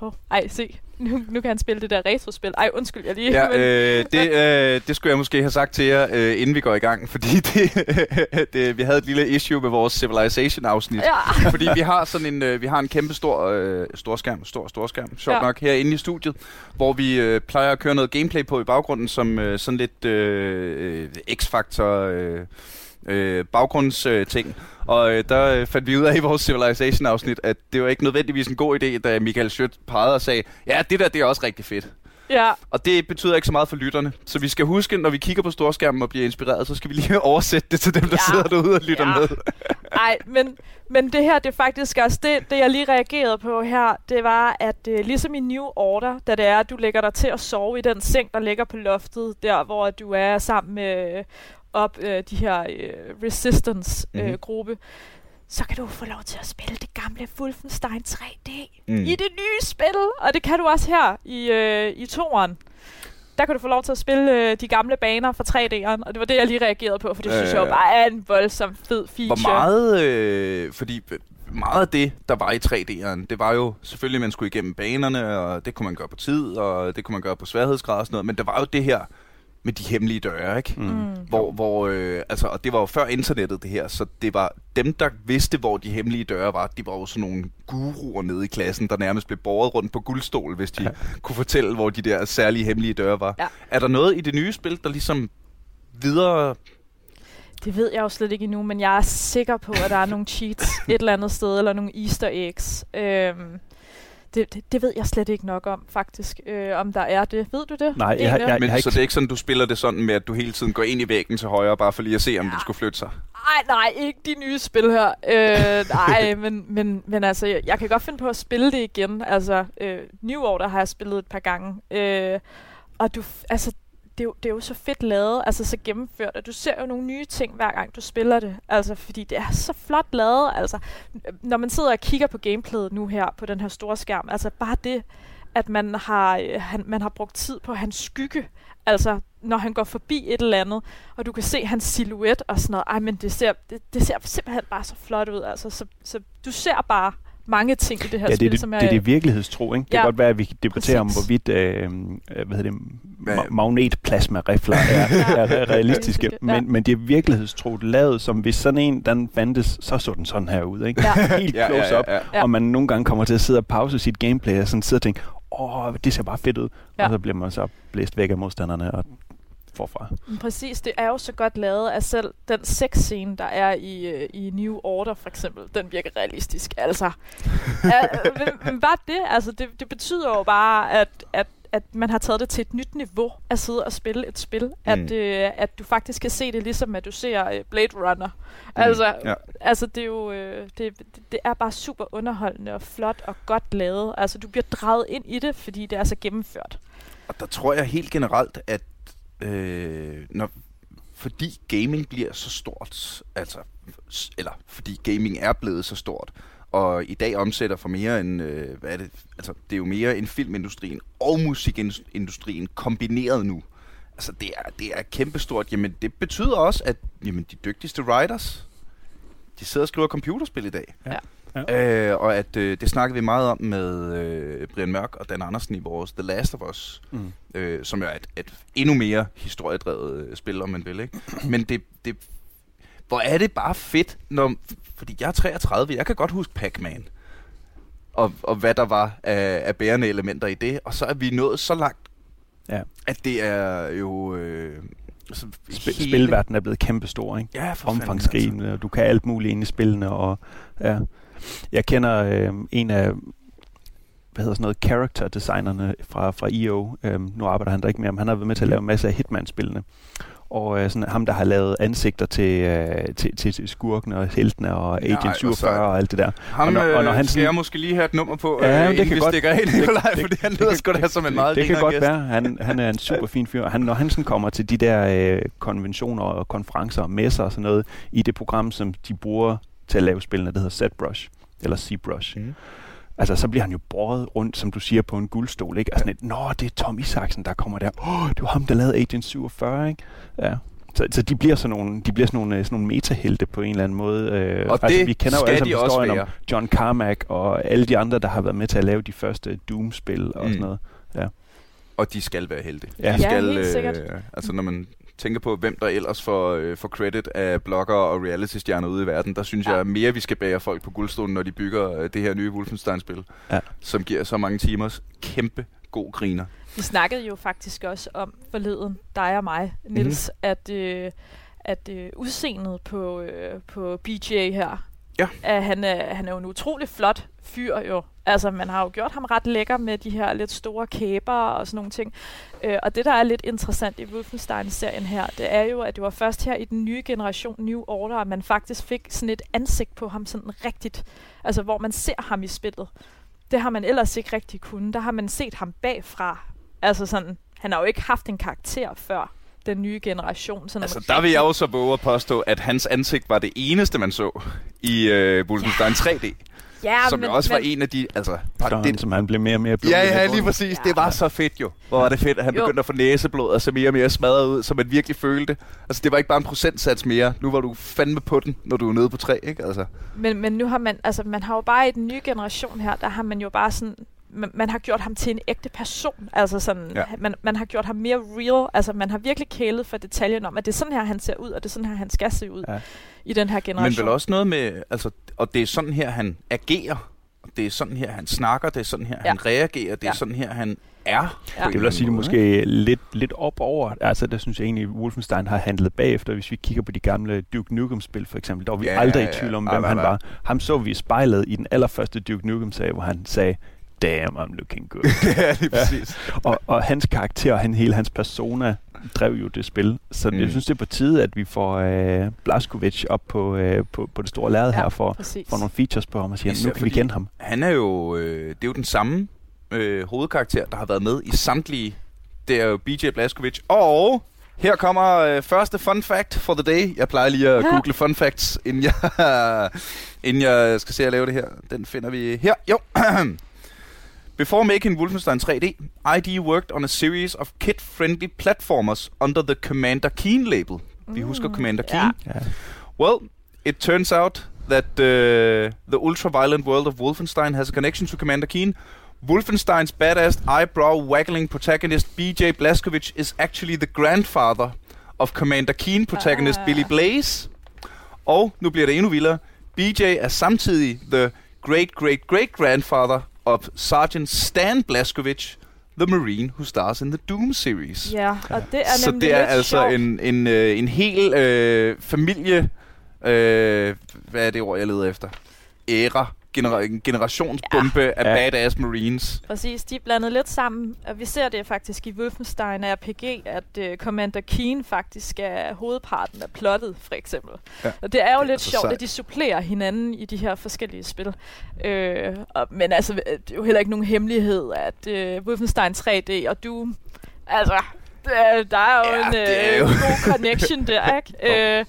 Speaker 1: oh, ej, se. Nu, nu kan han spille det der retrospil. Ej, undskyld, jeg lige...
Speaker 2: Ja,
Speaker 1: men-
Speaker 2: øh, det, øh, det skulle jeg måske have sagt til jer, øh, inden vi går i gang, fordi det, det, vi havde et lille issue med vores Civilization-afsnit.
Speaker 1: ja.
Speaker 2: fordi vi har sådan en øh, vi har en kæmpe stor øh, storskærm, stor storskærm, sjovt ja. Nok herinde i studiet, hvor vi øh, plejer at køre noget gameplay på i baggrunden som øh, sådan lidt øh, øh, X-faktor øh, øh, baggrundsting. Øh, og øh, der øh, fandt vi ud af i vores Civilization afsnit, at det var ikke nødvendigvis en god idé, da Michael Schødt pegede og sagde, ja, det der det er også rigtig fedt.
Speaker 1: ja.
Speaker 2: Og det betyder ikke så meget for lytterne. Så vi skal huske, når vi kigger på storskærmen og bliver inspireret, så skal vi lige oversætte det til dem, der
Speaker 1: Ja.
Speaker 2: sidder derude og lytter
Speaker 1: Ja.
Speaker 2: med.
Speaker 1: Ej, men, men det her, det er faktisk også det, det, jeg lige reagerede på her, det var, at øh, ligesom i New Order, da det er, at du lægger dig til at sove i den seng, der ligger på loftet, der hvor du er sammen med op øh, de her øh, Resistance-gruppe,
Speaker 2: Mhm.
Speaker 1: øh, gruppe, så kan du få lov til at spille det gamle Wolfenstein 3D
Speaker 2: Mm.
Speaker 1: i det nye spil. Og det kan du også her i, øh, i toeren. Der kan du få lov til at spille øh, de gamle baner fra 3D'eren, og det var det, jeg lige reagerede på, for det øh, synes jeg jo bare er en voldsom fed feature.
Speaker 2: Hvor meget, øh, fordi meget af det, der var i 3D'eren, det var jo selvfølgelig, at man skulle igennem banerne, og det kunne man gøre på tid, og det kunne man gøre på sværhedsgrad og sådan noget, men der var jo det her med de hemmelige døre, ikke?
Speaker 3: Mm.
Speaker 1: Mm.
Speaker 2: Hvor, hvor øh, altså, og det var jo før internettet det her, så det var dem, der vidste, hvor de hemmelige døre var, de var jo sådan nogle guruer nede i klassen, der nærmest blev båret rundt på guldstol, hvis de ja. kunne fortælle, hvor de der særlige hemmelige døre var.
Speaker 1: Ja.
Speaker 2: Er der noget i det nye spil, der ligesom videre...
Speaker 1: Det ved jeg jo slet ikke endnu, men jeg er sikker på, at der er nogle cheats et eller andet sted, eller nogle easter eggs. Øhm, det, det, det ved jeg slet ikke nok om, faktisk, øh, om der er det. Ved du det?
Speaker 3: Nej, jeg,
Speaker 1: Egentlig?
Speaker 3: jeg,
Speaker 2: Men
Speaker 3: jeg har
Speaker 2: så det er ikke sådan, du spiller det sådan med, at du hele tiden går ind i væggen til højre, bare for lige at se, om ja. den skulle flytte sig?
Speaker 1: Ej, nej, ikke de nye spil her. Øh, nej, men, men, men altså, jeg, jeg kan godt finde på at spille det igen. Altså, øh, New Order har jeg spillet et par gange. Øh, og du, altså, det er, jo, det er jo så fedt lavet, altså så gennemført, og du ser jo nogle nye ting, hver gang du spiller det. Altså, fordi det er så flot lavet. Altså, når man sidder og kigger på gameplayet nu her, på den her store skærm, altså bare det, at man har, øh, han, man har brugt tid på hans skygge, altså når han går forbi et eller andet, og du kan se hans silhuet og sådan noget. Ej, men det ser, det, det ser simpelthen bare så flot ud. Altså, så, så du ser bare mange ting i det her
Speaker 3: Ja,
Speaker 1: spil,
Speaker 3: det, er det,
Speaker 1: som
Speaker 3: det
Speaker 1: er...
Speaker 3: det virlighedstro, ikke? Det kan
Speaker 1: Ja,
Speaker 3: godt være, at vi debatterer om, hvorvidt øh, øh, hvad hedder det, ma- magnetplasma-rifler er,
Speaker 1: Ja.
Speaker 3: er realistiske.
Speaker 1: Ja.
Speaker 3: Men, men det er virkelighedstro lavet, som hvis sådan en, den fandtes, så så den sådan her ud, ikke?
Speaker 1: Ja.
Speaker 3: Helt
Speaker 2: Ja,
Speaker 3: close
Speaker 2: ja,
Speaker 3: up.
Speaker 2: ja, ja.
Speaker 1: Ja.
Speaker 3: Og man nogle gange kommer til at sidde og pause sit gameplay og sådan sidde og tænke, åh, det ser bare fedt ud.
Speaker 1: Ja.
Speaker 3: Og så bliver man så blæst væk af modstanderne og forfra.
Speaker 1: Præcis, det er jo så godt lavet, at selv den sexscene, der er i, øh, i New Order for eksempel, den virker realistisk. Altså, øh, men, men bare det, altså, det, det betyder jo bare, at, at at man har taget det til et nyt niveau at sidde og spille et spil. Mm. At, øh, at du faktisk kan se det ligesom, at du ser øh, Blade Runner. Mm. Altså,
Speaker 2: Ja.
Speaker 1: altså, det er jo øh, det, det er bare super underholdende og flot og godt lavet. Altså, du bliver draget ind i det, fordi det er så gennemført.
Speaker 2: Og der tror jeg helt generelt, at øh, når, fordi gaming bliver så stort, altså, eller fordi gaming er blevet så stort, og i dag omsætter for mere end, øh, hvad er det, altså det er jo mere end filmindustrien og musikindustrien kombineret nu. Altså det er, det er kæmpestort. Jamen det betyder også, at jamen, de dygtigste writers, de sidder og skriver computerspil i dag.
Speaker 1: Ja.
Speaker 2: Øh, og at øh, det snakkede vi meget om med øh, Brian Mørk og Dan Andersen i vores The Last of Us,
Speaker 3: Mm.
Speaker 2: øh, som jo er et, et endnu mere historiedrevet øh, spil, om man vil. Ikke? Men det, det, hvor er det bare fedt, når, fordi jeg er 33, jeg kan godt huske Pac-Man, og, og hvad der var af, af bærende elementer i det, og så er vi nået så langt,
Speaker 3: Ja.
Speaker 2: at det er jo... Øh, altså, hele-
Speaker 3: Spilverdenen er blevet kæmpestor, ikke?
Speaker 2: Ja, for fanden,
Speaker 3: omfangsrigende, og du kan alt muligt inde i spillene, og ja. Jeg kender øh, en af, hvad hedder sådan noget, character designerne fra, fra EO, øhm, nu arbejder han der ikke mere, men han har været med til at lave en masse af Hitman-spillene, og øh, sådan ham, der har lavet ansigter til, øh, til, til, til skurkene og heltene og
Speaker 2: Nej,
Speaker 3: Agent
Speaker 2: hvor
Speaker 3: 47
Speaker 2: sejt.
Speaker 3: og alt det der.
Speaker 2: Ham
Speaker 3: Og når- og når han
Speaker 2: skal
Speaker 3: sådan-
Speaker 2: jeg måske lige have et nummer på,
Speaker 3: Ja, det
Speaker 2: øh, inden
Speaker 3: kan
Speaker 2: vi
Speaker 3: godt-
Speaker 2: stikker ind,
Speaker 3: det-
Speaker 2: Nikolaj,
Speaker 3: det-
Speaker 2: fordi han
Speaker 3: det
Speaker 2: lyder sgu da som en meget
Speaker 3: det kan godt
Speaker 2: gæst.
Speaker 3: være. Han, han er en super fin fyr. Han, når han sådan kommer til de der øh, konventioner og konferencer og messer og sådan noget, i det program, som de bruger til at lave spillene, der hedder ZBrush, eller ZBrush,
Speaker 2: Mm.
Speaker 3: altså så bliver han jo båret rundt, som du siger, på en guldstol, ikke? Og sådan et, nå, det er Tom Isaksen, der kommer der. Åh, oh, det var ham, der lavede Agent 47, ikke? Ja. Så, så de bliver sådan nogle, de bliver sådan nogle, øh, sådan nogle metahelte på en eller anden måde. Øh,
Speaker 2: Og
Speaker 3: altså,
Speaker 2: det
Speaker 3: vi kender jo alle sammen
Speaker 2: også
Speaker 3: historien
Speaker 2: være.
Speaker 3: om John Carmack og alle de andre, der har været med til at lave de første Doom-spil og
Speaker 2: Mm.
Speaker 3: sådan noget.
Speaker 2: Og de skal være heldige.
Speaker 3: Ja.
Speaker 2: De
Speaker 1: Ja,
Speaker 2: skal,
Speaker 1: helt sikkert.
Speaker 2: Øh, altså når man tænker på, hvem der ellers får, øh, får credit af blogger og reality-stjerner ude i verden, der synes
Speaker 1: Ja.
Speaker 2: jeg mere, vi skal bære folk på guldstolen, når de bygger øh, det her nye Wolfenstein-spil,
Speaker 3: Ja.
Speaker 2: som giver så mange timers kæmpe god griner.
Speaker 1: Vi snakkede jo faktisk også om forleden, dig og mig, Nils, mm-hmm. at, øh, at øh, udseendet på, øh, på BJ her,
Speaker 2: Ja.
Speaker 1: at han er, han er jo en utrolig flot fyr jo. Altså, man har jo gjort ham ret lækker med de her lidt store kæber og sådan nogle ting. Øh, og det, der er lidt interessant i Wolfenstein-serien her, det er jo, at det var først her i den nye generation New Order, at man faktisk fik sådan et ansigt på ham sådan rigtigt. Altså, hvor man ser ham i spillet. Det har man ellers ikke rigtig kunnet. Der har man set ham bagfra. Altså sådan, han har jo ikke haft en karakter før den nye generation. Sådan
Speaker 2: Altså, der vil jeg jo så våge at påstå, at hans ansigt var det eneste, man så i øh, Wolfenstein 3D,
Speaker 1: ja,
Speaker 2: som jo også var en af de... Altså,
Speaker 3: Sådan,
Speaker 2: det,
Speaker 3: som han blev mere og mere blod.
Speaker 2: Ja, ja, lige præcis.
Speaker 1: Ja.
Speaker 2: Det var så fedt jo. Hvor var det fedt, at han
Speaker 1: Jo.
Speaker 2: begyndte at få næseblod og se mere og mere smadret ud, så man virkelig følte. Altså, det var ikke bare en procentsats mere. Nu var du fandme på den, når du er nede på tre, ikke? Altså,
Speaker 1: Men, men nu har man, altså man har jo bare i den nye generation her, der har man jo bare sådan, man, man har gjort ham til en ægte person. Altså sådan,
Speaker 2: Ja.
Speaker 1: ja. man, man har gjort ham mere real. Altså man har virkelig kælet for detaljen om, at det er sådan her, han ser ud, og det er sådan her, han skal se ud
Speaker 3: Ja.
Speaker 1: ja. i den her generation.
Speaker 2: men vel også noget med... Altså, og det er sådan her, han agerer. Og det er sådan her, han snakker. Det er sådan her,
Speaker 1: Ja.
Speaker 2: han reagerer. Det er
Speaker 1: Ja.
Speaker 2: sådan her, han er.
Speaker 1: Ja.
Speaker 3: Det vil også sige, det måske lidt, lidt op over. Altså, der synes jeg egentlig, at Wolfenstein har handlet bagefter. Hvis vi kigger på de gamle Duke Nukem-spil, for eksempel, der var vi
Speaker 2: Ja,
Speaker 3: aldrig
Speaker 2: ja,
Speaker 3: i tvivl om,
Speaker 2: ja.
Speaker 3: hvem
Speaker 2: Nej,
Speaker 3: han var. Ham så vi i spejlet i den allerførste Duke Nukem-sag, hvor han sagde, damn, I'm looking good.
Speaker 2: ja, lige præcis.
Speaker 3: og, og hans karakter og han, hele hans persona drev jo det spil. Så
Speaker 2: Mm.
Speaker 3: jeg synes, det er på tide, at vi får øh, Blaskovic op på, øh, på, på det store lærred
Speaker 1: Ja,
Speaker 3: her for,
Speaker 1: Præcis.
Speaker 3: for nogle features på ham og sige,
Speaker 2: Især
Speaker 3: nu kan vi kende ham.
Speaker 2: Han er jo... Øh, det er jo den samme øh, hovedkarakter, der har været med i samtlige. Det er jo BJ Blazkowicz. Og her kommer øh, første fun fact for the day. Jeg plejer lige at
Speaker 1: Ja.
Speaker 2: google fun facts, inden jeg, inden jeg skal se at lave det her. Den finder vi her. Jo. Before making Wolfenstein 3D, ID worked on a series of kid-friendly platformers under the Commander Keen label. Vi husker Commander
Speaker 1: ja.
Speaker 2: Keen.
Speaker 3: Ja.
Speaker 2: Well, it turns out that uh, the ultra-violent world of Wolfenstein has a connection to Commander Keen. Wolfenstein's badass eyebrow-waggling protagonist BJ Blazkowicz is actually the grandfather of Commander Keen protagonist
Speaker 1: Ah.
Speaker 2: Billy Blaze. Og nu bliver det endnu vildere. BJ er samtidig the great-great-great-grandfather of Sergeant Stan Blazkowicz, the Marine who stars in the Doom series.
Speaker 1: Ja, og det er
Speaker 2: Så det er altså
Speaker 1: sjovt.
Speaker 2: en, en, øh, en hel øh, familie... Øh, hvad er det ord, jeg leder efter? Æra. Genera- en generationsbombe ja. af
Speaker 3: Ja.
Speaker 2: badass marines.
Speaker 1: Præcis, de er blandet lidt sammen, og vi ser det faktisk i Wolfenstein RPG, at uh, Commander Keen faktisk er hovedparten af plottet, for eksempel.
Speaker 2: Ja.
Speaker 1: Og det er jo
Speaker 2: Det er
Speaker 1: lidt sjovt,
Speaker 2: sejt.
Speaker 1: at de supplerer hinanden i de her forskellige spil. Øh, og, men altså, det er jo heller ikke nogen hemmelighed, at uh, Wolfenstein 3D og Doom, altså, er, der er jo
Speaker 2: Ja,
Speaker 1: en
Speaker 2: er
Speaker 1: øh,
Speaker 2: jo-
Speaker 1: god connection der, ikke? øh,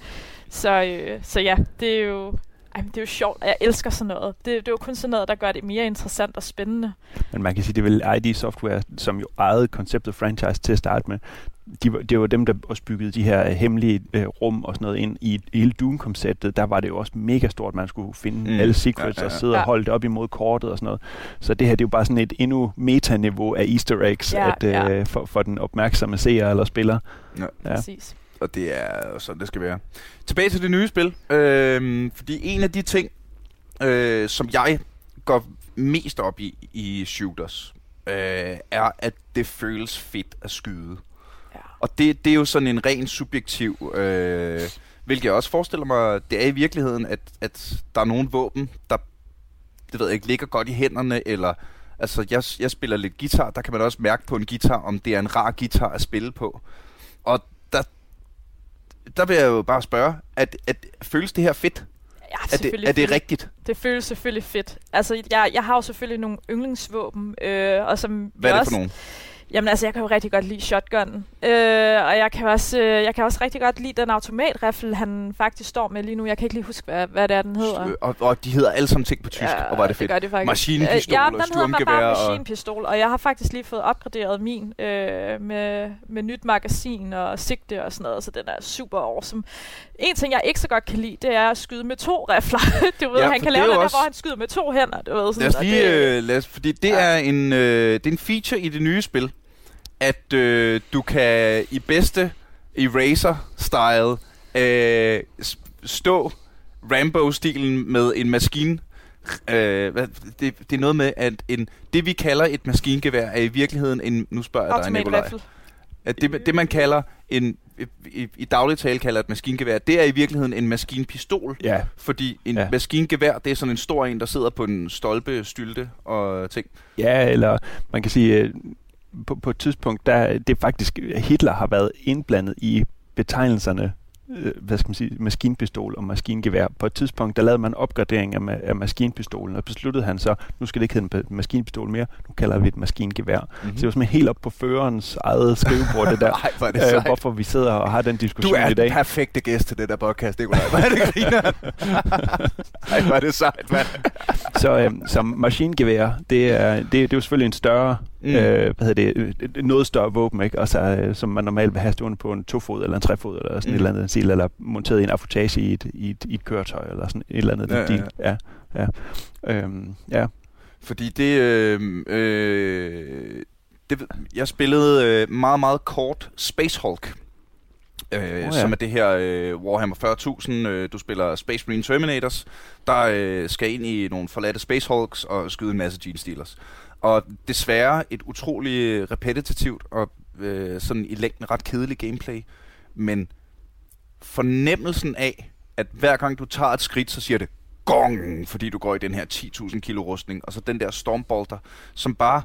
Speaker 1: så, øh, så ja, det er jo Ej, men det er jo sjovt, og jeg elsker sådan noget. Det, det er jo kun sådan noget, der gør det mere interessant og spændende.
Speaker 3: Men man kan sige, det er vel ID Software, som jo ejede konceptet franchise til at starte med. De, var- det var dem, der også byggede de her øh, hemmelige øh, rum og sådan noget ind i hele Doom-konceptet. Der var det jo også mega stort, man skulle finde
Speaker 2: Mm.
Speaker 3: alle secrets
Speaker 2: ja, ja,
Speaker 3: ja. og sidde
Speaker 1: Ja.
Speaker 3: og holde det op imod kortet og sådan noget. Så det her, det er jo bare sådan et endnu metaniveau af easter eggs
Speaker 1: Ja,
Speaker 3: at, øh,
Speaker 1: ja.
Speaker 3: for, for den opmærksomme seer eller spiller.
Speaker 2: Ja.
Speaker 3: Ja.
Speaker 1: Præcis.
Speaker 2: Og det er sådan, det skal være. Tilbage til det nye spil. Øhm, fordi en af de ting, øh, som jeg går mest op i i shooters, øh, er, at det føles fedt at skyde.
Speaker 1: Ja.
Speaker 2: Og det, det er jo sådan en ren subjektiv, øh, hvilket jeg også forestiller mig, det er i virkeligheden, at, at der er nogle våben, der det ved jeg ikke, ligger godt i hænderne, eller altså jeg, jeg spiller lidt guitar, der kan man også mærke på en guitar, om det er en rar guitar at spille på. Og der, vil jeg jo bare spørge, at, at føles det her fedt?
Speaker 1: Ja,
Speaker 2: Er det, er det rigtigt?
Speaker 1: Det føles selvfølgelig fedt. Altså, jeg, jeg har jo selvfølgelig nogle yndlingsvåben, øh, og som
Speaker 2: Hvad er det
Speaker 1: også,
Speaker 2: for nogen?
Speaker 1: Jamen altså, jeg kan jo rigtig godt lide shotgunnen. Øh, og jeg kan, også, øh, jeg kan også rigtig godt lide den automatrifle, han faktisk står med lige nu. Jeg kan ikke lige huske, hvad, hvad det er, den hedder.
Speaker 2: Og, og de hedder alle sammen ting på tysk, og var det fedt.
Speaker 1: gør det faktisk.
Speaker 2: Maskinpistol
Speaker 1: ja,
Speaker 2: og
Speaker 1: den hedder
Speaker 2: sturmgevær
Speaker 1: bare
Speaker 2: og-
Speaker 1: maskinpistol, og jeg har faktisk lige fået opgraderet min øh, med, med nyt magasin og sigte og sådan noget, så den er super awesome. En ting, jeg ikke så godt kan lide, det er at skyde med to rifler. du ved,
Speaker 2: Ja,
Speaker 1: han kan
Speaker 2: det
Speaker 1: lave det der, hvor han skyder med to hænder. Du ved, sådan,
Speaker 2: Lad os lige,
Speaker 1: det,
Speaker 2: øh, lad os, fordi det
Speaker 1: Ja.
Speaker 2: er en øh, det er en feature i det nye spil, at øh, du kan i bedste Eraser-style øh, stå Rambo-stilen med en maskin. Øh, hvad, det, det er noget med, at en, det vi kalder et maskingevær er i virkeligheden en... Nu spørger jeg dig, Nikolaj. At det, det man kalder en... I, i daglig tale kalder et maskingevær, det er i virkeligheden en maskinpistol.
Speaker 3: Ja,
Speaker 2: Fordi en ja.
Speaker 3: Ja.
Speaker 2: maskingevær, det er sådan en stor en, der sidder på en stolpe, stylte og ting.
Speaker 3: Ja, eller man kan sige, øh, på, på et tidspunkt, der det er faktisk, Hitler har været indblandet i betegnelserne, øh, hvad skal man sige, maskinpistol og maskingevær. På et tidspunkt, der lavede man opgradering af, ma- af maskinpistolen, og besluttede han så, nu skal det ikke hedde en maskinpistol mere, nu kalder vi det et maskingevær. Mm-hmm. Så det var simpelthen helt op på førerens eget skrivebord, det der.
Speaker 2: Ej, hvor er det
Speaker 3: øh, hvorfor vi sidder og har den
Speaker 2: Du
Speaker 3: diskussion
Speaker 2: er
Speaker 3: i dag.
Speaker 2: den perfekte gæst til det der podcast, Nikolaj. Hvor er det griner? Ej, hvor er det sejt, mand.
Speaker 3: Så øh, som maskingevær, det er, det, det er jo selvfølgelig en større,
Speaker 2: Mm.
Speaker 3: øh, hvad hedder det, øh, et noget større våben, ikke? Altså, øh, som man normalt vil have stående på en tofod eller en trefod eller sådan
Speaker 2: Mm.
Speaker 3: et eller andet stil, eller monteret i en affutage i et, i et, i et køretøj eller sådan et eller andet.
Speaker 2: Ja,
Speaker 3: Ja,
Speaker 2: ja,
Speaker 3: ja, ja. Øhm, ja.
Speaker 2: Fordi det... Øh, øh, det jeg spillede øh, meget, meget kort Space Hulk. Øh, oh,
Speaker 3: ja.
Speaker 2: Som er det her øh, Warhammer 40.000. Øh, du spiller Space Marine Terminators, der øh, skal ind i nogle forladte Space Hulks og skyde en masse Gene Stealers. Og desværre et utroligt repetitivt og øh, sådan i længden ret kedeligt gameplay. Men fornemmelsen af, at hver gang du tager et skridt, så siger det gong, fordi du går i den her 10.000 kilo rustning, og så den der stormbolter, som bare,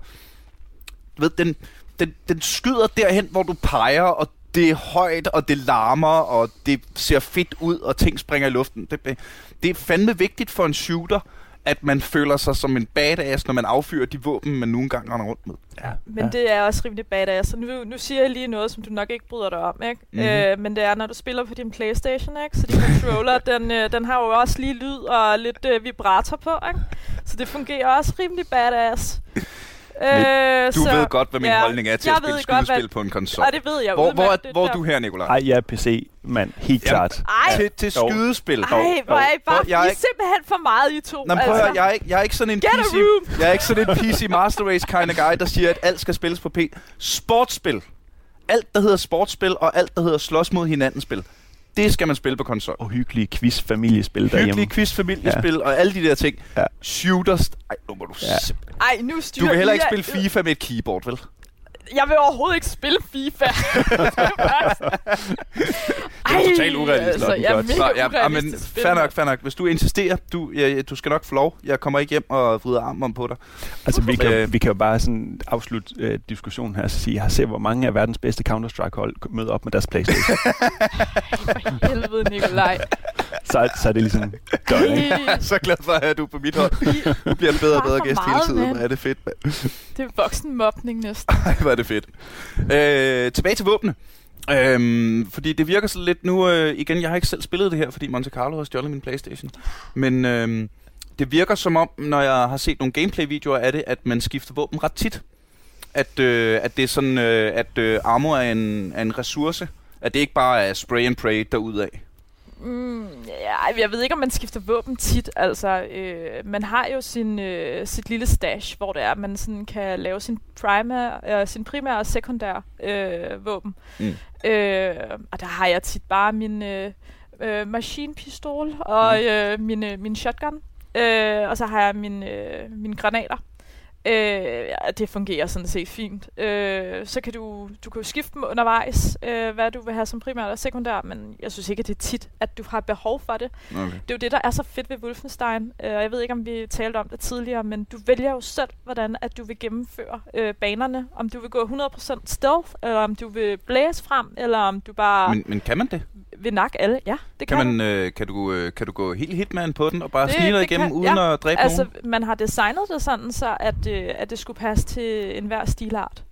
Speaker 2: du ved, den, den, den skyder derhen, hvor du peger, og det er højt, og det larmer, og det ser fedt ud, og ting springer i luften. Det- det er fandme vigtigt for en shooter, at man føler sig som en badass, når man affyrer de våben, man nogle gange render rundt med.
Speaker 3: ja.
Speaker 1: Men det er også rimelig badass. Så nu, nu siger jeg lige noget, som du nok ikke bryder dig om, ikke?
Speaker 2: Mhm.
Speaker 1: Øh, men det er, når du spiller på din Playstation, ikke? Så din controller, den, øh, den har jo også lige lyd og lidt øh, vibrator på, ikke? Så det fungerer også rimelig badass. Øh,
Speaker 2: Du
Speaker 1: så,
Speaker 2: ved godt, hvad min
Speaker 1: ja,
Speaker 2: holdning er til
Speaker 1: jeg
Speaker 2: at spille
Speaker 1: godt,
Speaker 2: skydespil
Speaker 1: hvad-
Speaker 2: på en konsol.
Speaker 1: Og det ved jeg
Speaker 2: Hvor, hvor, er, hvor er du her, Nikolaj?
Speaker 3: Ej, jeg er PC, mand. Helt
Speaker 2: Jamen,
Speaker 3: klart.
Speaker 1: Ej,
Speaker 2: Til, til skydespil.
Speaker 1: Ej, hvor er I bare...
Speaker 2: Jeg er ikke-
Speaker 1: simpelthen for meget, I to.
Speaker 2: Nå, prøv at høre, jeg er, ikke, jeg er ikke sådan en
Speaker 1: Get a
Speaker 2: PC,
Speaker 1: room!
Speaker 2: jeg er ikke sådan en PC Master Race kind of guy, der siger, at alt skal spilles på P. Sportsspil. Alt, der hedder sportsspil, og alt, der hedder slås mod hinanden spil. Det skal man spille på konsol.
Speaker 3: Og hyggelige quiz-familiespil derhjemme.
Speaker 2: Hyggelige quiz, familiespil ja. og alle de der ting.
Speaker 3: Ja.
Speaker 2: Shooters. Ej, nu må du
Speaker 3: Ja.
Speaker 1: Ej, nu styrer
Speaker 2: Du vil heller ikke spille FIFA med et keyboard, vel?
Speaker 1: Jeg vil overhovedet ikke spille FIFA. Ej,
Speaker 2: totalt urealistisk.
Speaker 1: Altså,
Speaker 3: Nå,
Speaker 1: jeg er mega
Speaker 2: Så, ja, ja, men fair nok, fair nok. Hvis du insisterer, du, ja, du skal nok få lov. Jeg kommer ikke hjem og vrider armen om på dig.
Speaker 3: Altså, vi kan,
Speaker 2: Øh.
Speaker 3: vi kan jo bare sådan afslutte øh, diskussionen her og sige, har se, hvor mange af verdens bedste Counter-Strike-hold møder op med deres Playstation.
Speaker 1: For helvede, Nikolaj.
Speaker 3: Så, så er det ligesom done, ikke?
Speaker 2: Jeg er så glad for at have du er på mit hold. Du bliver en bedre og bedre gæst hele tiden. Hvor er det fedt, mand.
Speaker 1: Det er voksenmobning næsten.
Speaker 2: Ej, hvor er det fedt. Øh, tilbage til våbne. Øhm, fordi det virker så lidt nu, øh, igen, jeg har ikke selv spillet det her, fordi Monte Carlo har stjålet min Playstation. Men øhm, det virker som om, når jeg har set nogle gameplay-videoer af det, at man skifter våben ret tit. At, øh, at det er sådan, øh, at øh, armor er en, er en ressource. At det ikke bare er spray and pray derudad.
Speaker 1: Mm, ja, jeg ved ikke, om man skifter våben tit. Altså, øh, man har jo sin, øh, sit lille stash, hvor det er, at man sådan kan lave sin, primær, øh, sin primære og sekundære øh, våben.
Speaker 2: Mm.
Speaker 1: Øh, og der har jeg tit bare min øh, øh, maskinpistol og
Speaker 2: Mm.
Speaker 1: øh, min, øh, min shotgun. Øh, og så har jeg min, øh, mine granater. Øh, ja, det fungerer sådan set fint. Øh, så kan du, du kan jo skifte dem undervejs, øh, hvad du vil have som primært og sekundær, men jeg synes ikke, at det er tit, at du har behov for det.
Speaker 2: Okay.
Speaker 1: Det er jo det, der er så fedt ved Wolfenstein. Øh, og jeg ved ikke, om vi talte om det tidligere, men du vælger jo selv, hvordan at du vil gennemføre øh, banerne. Om du vil gå 100% stealth, eller om du vil blæse frem, eller om du bare
Speaker 2: Men, men kan man det?
Speaker 1: vil nakke alle. Ja, det kan,
Speaker 2: Kan, man, øh, kan, du, øh, kan du gå helt hitman på den og bare
Speaker 1: Det-
Speaker 2: snige dig igennem
Speaker 1: kan-
Speaker 2: uden
Speaker 1: ja.
Speaker 2: at dræbe
Speaker 1: Altså,
Speaker 2: nogen?
Speaker 1: man har designet det sådan, så at, øh, at det skulle passe til enhver stilart.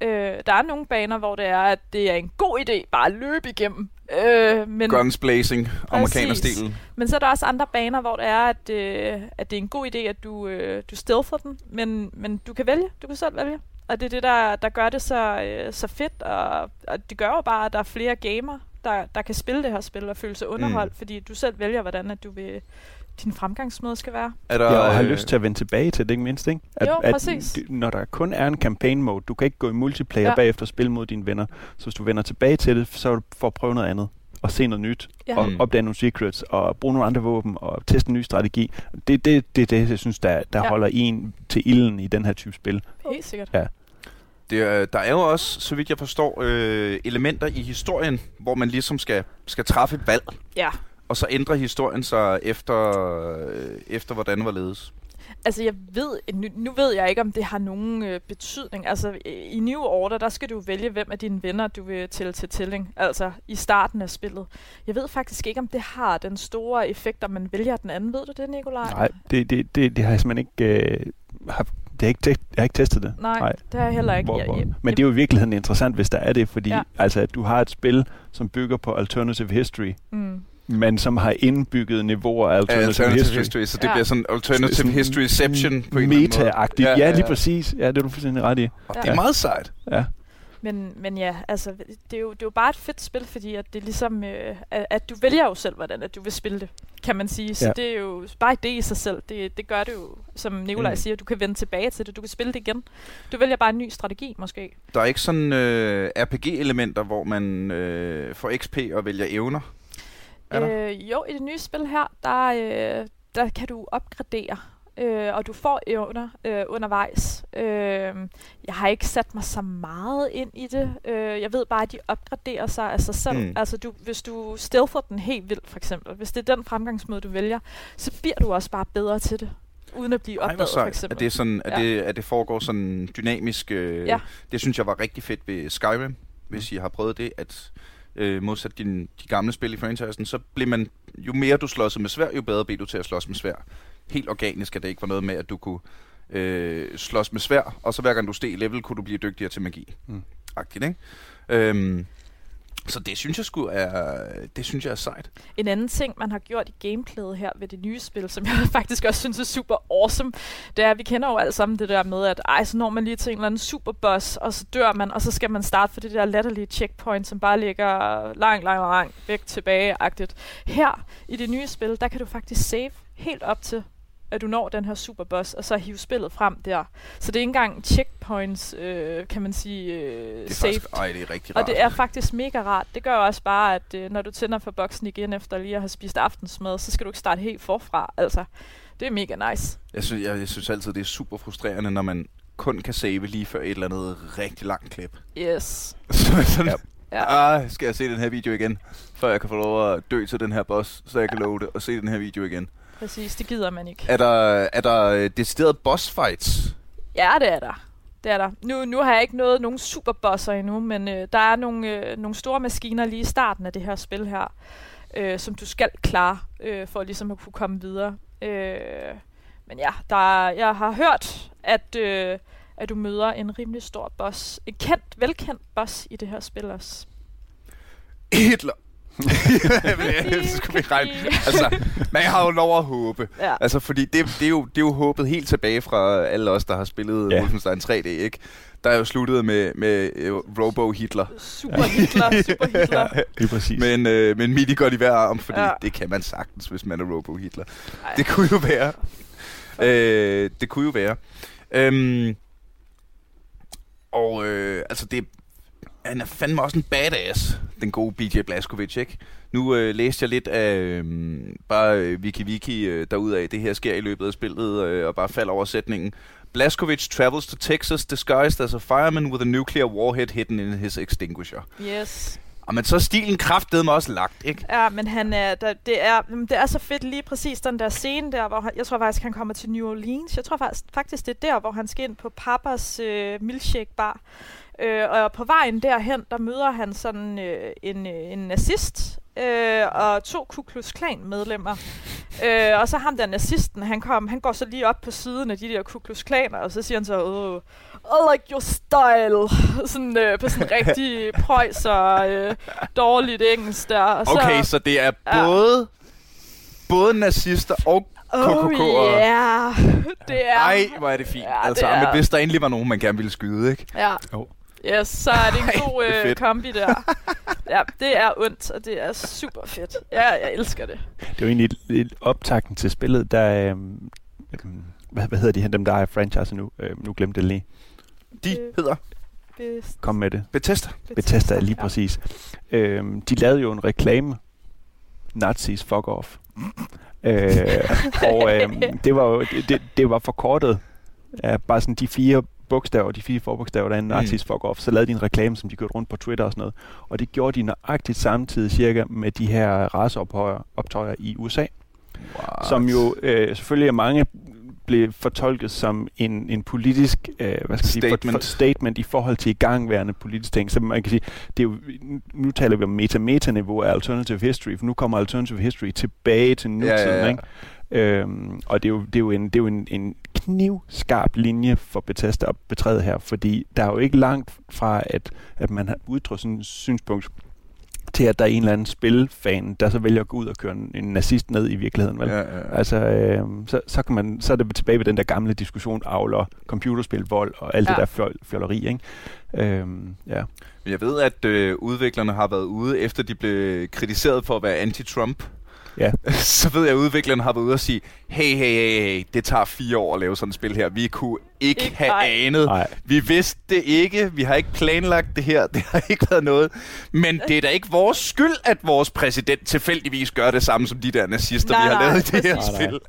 Speaker 1: Øh, der er nogle baner, hvor det er, at det er en god idé bare at løbe igennem. Øh, men,
Speaker 2: Guns blazing, amerikanerstilen.
Speaker 1: men så er der også andre baner, hvor det er, at, øh, at det er en god idé, at du, øh, du stealther den. Men, men du kan vælge. Du kan selv vælge. Og det er det, der, der gør det så, øh, så fedt. Og, og det gør jo bare, at der er flere gamer, der, der kan spille det her spil og føle sig underholdt. Mm. Fordi du selv vælger, hvordan at du vil, din fremgangsmåde skal være.
Speaker 2: Er der,
Speaker 3: Ja, og har
Speaker 2: øh,
Speaker 3: lyst til at vende tilbage til det, ikke mindst, ikke? At,
Speaker 1: Jo,
Speaker 3: at
Speaker 1: præcis.
Speaker 3: d- når der kun er en campaign mode, du kan ikke gå i multiplayer
Speaker 1: Ja.
Speaker 3: bagefter og spille mod dine venner. Så hvis du vender tilbage til det, så er du at prøve noget andet og se noget nyt,
Speaker 1: Ja.
Speaker 3: og
Speaker 2: Mm.
Speaker 3: opdage nogle secrets, og bruge nogle andre våben, og teste en ny strategi. Det er det, det, det, jeg synes, der, der
Speaker 1: Ja.
Speaker 3: holder en til ilden i den her type spil.
Speaker 1: Helt sikkert.
Speaker 3: Ja.
Speaker 2: Det, er- der er jo også, så vidt jeg forstår, øh, elementer i historien, hvor man ligesom skal, skal træffe et valg,
Speaker 1: Ja. Og
Speaker 2: så ændrer historien sig efter, øh, efter hvordan var ledes.
Speaker 1: Altså, jeg ved, nu, nu ved jeg ikke, om det har nogen øh, betydning. Altså, i New Order, der skal du vælge, hvem af dine venner, du vil tælle til tælling. Altså, i starten af spillet. Jeg ved faktisk ikke, om det har den store effekt, om man vælger den anden. Ved du det, Nikolaj?
Speaker 3: Nej, det, det, det, det har jeg simpelthen ikke... Øh, haft, det har ikke, te- jeg har ikke testet det.
Speaker 1: Nej,
Speaker 3: Nej.
Speaker 1: det har jeg heller ikke.
Speaker 3: Hvor, hvor, men det er jo i virkeligheden interessant, hvis der er det, fordi
Speaker 1: ja.
Speaker 3: altså, at du har et spil, som bygger på alternative history,
Speaker 1: Mm.
Speaker 3: Men som har indbygget niveauer af alternative,
Speaker 2: Alternative
Speaker 3: history.
Speaker 2: history, så det
Speaker 1: Ja.
Speaker 2: bliver sådan alternative
Speaker 3: Sådan
Speaker 2: historyception på en eller anden måde.
Speaker 3: Meta-agtigt. Ja, ja, lige præcis. Ja, det er du fuldstændig ret i.
Speaker 2: Og det er
Speaker 3: Ja.
Speaker 2: meget sejt.
Speaker 3: Ja.
Speaker 1: Men, men ja, altså, det er, jo, det er jo bare et fedt spil, fordi at det er ligesom, øh, at, at du vælger jo selv, hvordan at du vil spille det, kan man sige. Så
Speaker 3: Ja.
Speaker 1: det er jo bare det i sig selv. Det, det gør det jo, som Nikolaj
Speaker 2: mm.
Speaker 1: siger, du kan vende tilbage til det. Du kan spille det igen. Du vælger bare en ny strategi, måske.
Speaker 2: Der er ikke sådan øh, RPG-elementer, hvor man øh, får XP og vælger evner. Er der?
Speaker 1: Øh, jo, i det nye spil her, der, øh, der kan du opgradere, øh, og du får evner øh, undervejs. Øh, jeg har ikke sat mig så meget ind i det. Øh, jeg ved bare, at de opgraderer sig af sig selv.
Speaker 2: Mm.
Speaker 1: Mm. Altså, du, hvis du stealther den helt vildt, for eksempel, hvis det er den fremgangsmåde, du vælger, så bliver du også bare bedre til det, uden at blive
Speaker 2: Ej,
Speaker 1: opdaget, for
Speaker 2: sejt.
Speaker 1: eksempel.
Speaker 2: At det, er sådan, at,
Speaker 1: Ja.
Speaker 2: det, at det foregår sådan dynamisk. Øh,
Speaker 1: Ja.
Speaker 2: Det synes jeg var rigtig fedt ved Skyrim, hvis I har prøvet det, at øh, modsat din, de gamle spil i franchisen, så blev man, jo mere du slåsede med svær, jo bedre blev du til at slås med svær. Helt organisk, at det ikke var noget med, at du kunne øh, slås med svær, og så hver gang du steg level, kunne du blive dygtigere til magi.
Speaker 3: Mm.
Speaker 2: Agtigt, ikke? Øhm, så det synes jeg sgu er, det synes jeg er sejt.
Speaker 1: En anden ting, man har gjort i gameplayet her ved det nye spil, som jeg faktisk også synes er super awesome, det er, at vi kender jo alle sammen det der med, at ej, så når man lige til en eller anden superboss, og så dør man, og så skal man starte for det der latterlige checkpoint, som bare ligger langt, langt, langt væk tilbage-agtigt. Her i det nye spil, der kan du faktisk save helt op til at du når den her superboss, og så hive spillet frem der. Så det er ikke engang checkpoints, øh, kan man sige, øh,
Speaker 2: Det er
Speaker 1: saved.
Speaker 2: faktisk, ej, det er rigtig rart.
Speaker 1: Og det er faktisk mega rart. Det gør jo også bare, at øh, når du tænder for boksen igen efter lige at have spist aftensmad, så skal du ikke starte helt forfra. Altså, det er mega nice.
Speaker 2: Jeg synes, jeg, jeg synes altid, det er super frustrerende, når man kun kan save lige før et eller andet rigtig langt klip.
Speaker 1: Yes.
Speaker 2: Så sådan,
Speaker 1: Ja.
Speaker 2: ah, skal jeg se den her video igen, før jeg kan få lov at dø til den her boss, så jeg kan love det, og se den her video igen.
Speaker 1: Præcis, det gider man ikke.
Speaker 2: Er der, er der øh, decideret boss fights?
Speaker 1: Ja, det er der. Det er der. Nu, nu har jeg ikke nået nogen superbosser endnu, men øh, der er nogle, øh, nogle store maskiner lige i starten af det her spil her, øh, som du skal klare, øh, for ligesom at kunne komme videre. Øh, men ja, der, jeg har hørt, at, øh, at du møder en rimelig stor boss. En kendt, velkendt boss i det her spil også.
Speaker 2: Hitler. Så skulle vi regne. Altså, man har jo lov at håbe.
Speaker 1: Ja.
Speaker 2: Altså, fordi det, det, er jo, det er jo håbet helt tilbage fra alle os, der har spillet
Speaker 3: Ja.
Speaker 2: Wolfenstein 3D, ikke? Der er jo sluttet med, med uh, Robo Hitler.
Speaker 1: Super Hitler, super Hitler.
Speaker 3: Lige præcis.
Speaker 2: Men, øh, men midi godt i hver arm, fordi
Speaker 1: Ja.
Speaker 2: ja. det kan man sagtens, hvis man er Robo Hitler.
Speaker 1: Ej.
Speaker 2: Det kunne jo være. Øh, det kunne jo være. Øhm, og øh, altså det, han er fandme også en badass, den gode BJ Blazkowicz, ikke? Nu øh, læste jeg lidt af øh, bare øh, wiki wiki øh, derudaf, det her sker i løbet af spillet, øh, og bare falder over sætningen. Blazkowicz travels to Texas disguised as a fireman with a nuclear warhead hidden in his extinguisher.
Speaker 1: Yes.
Speaker 2: Og men så er stilen kraftedeme også lagt, ikke?
Speaker 1: Ja, men han er, der, det, er, jamen, det er så fedt lige præcis den der scene der, hvor han, jeg tror faktisk, han kommer til New Orleans. Jeg tror faktisk, faktisk det er der, hvor han skal ind på Papas øh, milkshake bar. Øh, og på vejen derhen, der møder han sådan øh, en, øh, en nazist øh, og to Ku Klux Klan medlemmer. Øh, og så ham der nazisten, han, kom, han går så lige op på siden af de der Ku Klux Klaner, og så siger han så, oh, I like your style. Sådan øh, på sådan rigtig prøjser, øh, dårligt engelsk der. Og så,
Speaker 2: Okay, så det er
Speaker 1: Ja.
Speaker 2: både, både nazister og
Speaker 1: Oh
Speaker 2: KKK'ere.
Speaker 1: yeah, det er...
Speaker 2: Ej, hvor er det fint.
Speaker 1: Ja,
Speaker 2: altså,
Speaker 1: det er-
Speaker 2: men hvis der endelig var nogen, man gerne ville skyde, ikke?
Speaker 1: Ja.
Speaker 3: Jo.
Speaker 1: Yes, så er det en
Speaker 2: Ej,
Speaker 1: god
Speaker 2: det er
Speaker 1: øh,
Speaker 2: fedt.
Speaker 1: kombi der. Ja, det er ondt, og det er super fedt. Ja, jeg elsker det.
Speaker 3: Det var egentlig lidt optakten til spillet, der... Øhm, øhm, hvad, hvad hedder de her, dem der er franchise nu? Øhm, nu glemte jeg det lige.
Speaker 2: De
Speaker 1: Øh,
Speaker 2: hedder
Speaker 1: Best-
Speaker 3: Kom med det.
Speaker 2: Bethesda.
Speaker 3: Bethesda er lige
Speaker 1: ja.
Speaker 3: præcis. Øhm, de lavede jo en reklame. Nazis fuck off. øh, og øhm, det var jo det, det, det var forkortet af bare sådan de fire bogstaver, de fire forbogstaver, der er en nazis fuck off, så lavede de en reklame, som de kørte rundt på Twitter og sådan noget. Og det gjorde de nøjagtigt samtidig cirka med de her raceoptøjer optøjer i USA,
Speaker 2: What?
Speaker 3: som jo øh, selvfølgelig af mange blev fortolket som en, en politisk øh, hvad skal jeg sige, for,
Speaker 2: Statement.
Speaker 3: for statement i forhold til igangværende politisk ting. Så man kan sige, det er jo, nu taler vi om meta-meta-niveau af alternative history, for nu kommer alternative history tilbage til nutiden.
Speaker 2: Ja, ja, ja.
Speaker 3: Ikke? Øhm, og det er jo, det er jo, en, det er jo en, en knivskarp linje for Bethesda at betræde her, fordi der er jo ikke langt fra, at, at man har udtrykt sådan et synspunkt til, at der er en eller anden spilfan, der så vælger at gå ud og køre en, en nazist ned i virkeligheden. Vel?
Speaker 2: Ja, ja, ja.
Speaker 3: Altså, øh, så, så, kan man, så er det tilbage ved den der gamle diskussion, avler computerspil, vold og alt ja. Det der fjol, fjolleri, ikke? Øhm, ja.
Speaker 2: Men jeg ved, at øh, udviklerne har været ude, efter de blev kritiseret for at være anti-Trump.
Speaker 3: Ja.
Speaker 2: Så ved jeg, at udviklerne har været ude og sige, hey, hey, hey, hey, det tager fire år at lave sådan et spil her. Vi kunne ikke,
Speaker 1: Ikke-
Speaker 2: have
Speaker 1: nej.
Speaker 2: anet.
Speaker 3: Nej.
Speaker 2: Vi vidste det ikke. Vi har ikke planlagt det her. Det har ikke været noget. Men det er da ikke vores skyld, at vores præsident tilfældigvis gør det samme som de der nazister,
Speaker 1: Nej,
Speaker 2: vi har
Speaker 1: nej,
Speaker 2: lavet i det her.
Speaker 3: Nej, nej.
Speaker 2: spil.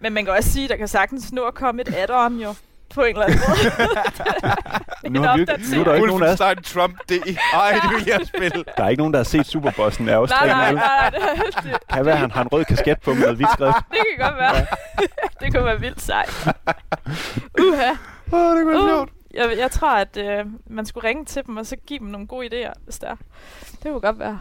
Speaker 1: Men man kan også sige, at der kan sagtens nå at komme et add-on jo. På en eller anden måde.
Speaker 3: Nu, har vi, nu er der ikke nogen af os,
Speaker 2: Trump, det Ej, det vil jeg spille.
Speaker 3: der er ikke nogen, der har set Superbossen af os
Speaker 1: nej, nej, nej, nej,
Speaker 3: Kan være, han har en rød kasket på med noget hvidt skrift.
Speaker 1: det kan godt være. det kunne være vildt sejt. Uha.
Speaker 2: Åh, det kunne være
Speaker 1: Uh,
Speaker 2: sjovt.
Speaker 1: jeg, jeg tror, at øh, man skulle ringe til dem, og så give dem nogle gode idéer, hvis der er. Det kunne godt være.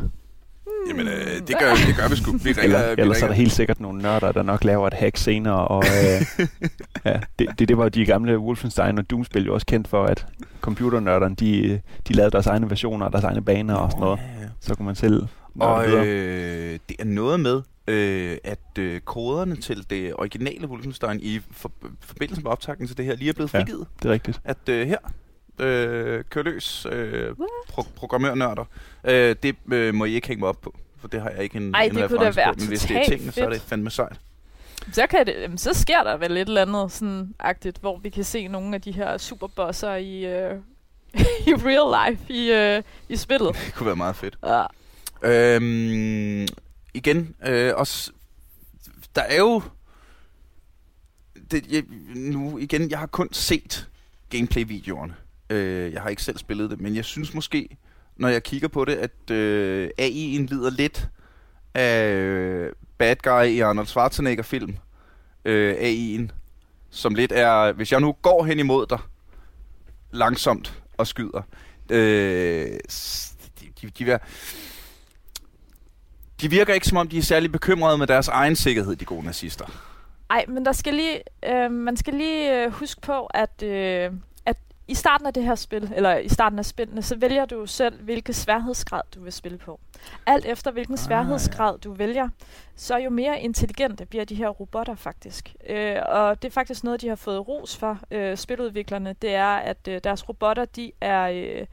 Speaker 1: Hmm.
Speaker 2: Jamen, øh, det, gør, det gør vi sgu. Vi ringer,
Speaker 3: Eller,
Speaker 2: vi
Speaker 3: ellers er der
Speaker 2: ringer.
Speaker 3: helt sikkert nogle nørder, der nok laver et hack senere. Og, øh, ja, det, det, det var de gamle Wolfenstein og Doom-spil jo også kendt for, at computernørderne, de, de lavede deres egne versioner og deres egne baner og sådan noget.
Speaker 2: Ja, ja.
Speaker 3: Så kunne man selv
Speaker 2: Og
Speaker 3: videre.
Speaker 2: øh, det er noget med, øh, at øh, koderne til det originale Wolfenstein i for, forbindelse med optakten til det her lige er blevet
Speaker 3: Ja.
Speaker 2: frigivet.
Speaker 3: Det er rigtigt.
Speaker 2: At øh, her, øh, kør løs, øh, pro- programmørnørder. Øh, det øh, må I ikke hænge mig op på, for det har jeg ikke en,
Speaker 1: Ej,
Speaker 2: en
Speaker 1: det kunne da være
Speaker 2: på. Men hvis det er tingene, så er det
Speaker 1: fedt.
Speaker 2: fandme sejt.
Speaker 1: Så, kan det, jamen, så sker der vel et eller andet sådan agtigt, hvor vi kan se nogle af de her superbosser i, øh, i real life i, øh, i spillet.
Speaker 2: Det kunne være meget fedt.
Speaker 1: Ja.
Speaker 2: Øhm, igen, øh, også, der er jo, det, jeg, nu igen, jeg har kun set gameplay-videoerne. Øh, jeg har ikke selv spillet det, men jeg synes måske, når jeg kigger på det, at øh, AI'en lider lidt af øh, bad guy i Arnold Schwarzenegger-film. Øh, AI'en, som lidt er, hvis jeg nu går hen imod dig, langsomt og skyder, øh, de, de, de, de virker ikke som om, de er særlig bekymrede med deres egen sikkerhed, de gode nazister.
Speaker 1: Nej, men der skal lige, øh, man skal lige øh, huske på, at, øh, i starten af det her spil, eller i starten af spillene, så vælger du selv, hvilken sværhedsgrad du vil spille på. Alt efter hvilken
Speaker 2: Ah,
Speaker 1: sværhedsgrad du vælger, så jo mere intelligente bliver de her robotter faktisk. Øh, og det er faktisk noget, de har fået ros for, øh, spiludviklerne, det er, at øh, deres robotter, de er... Øh,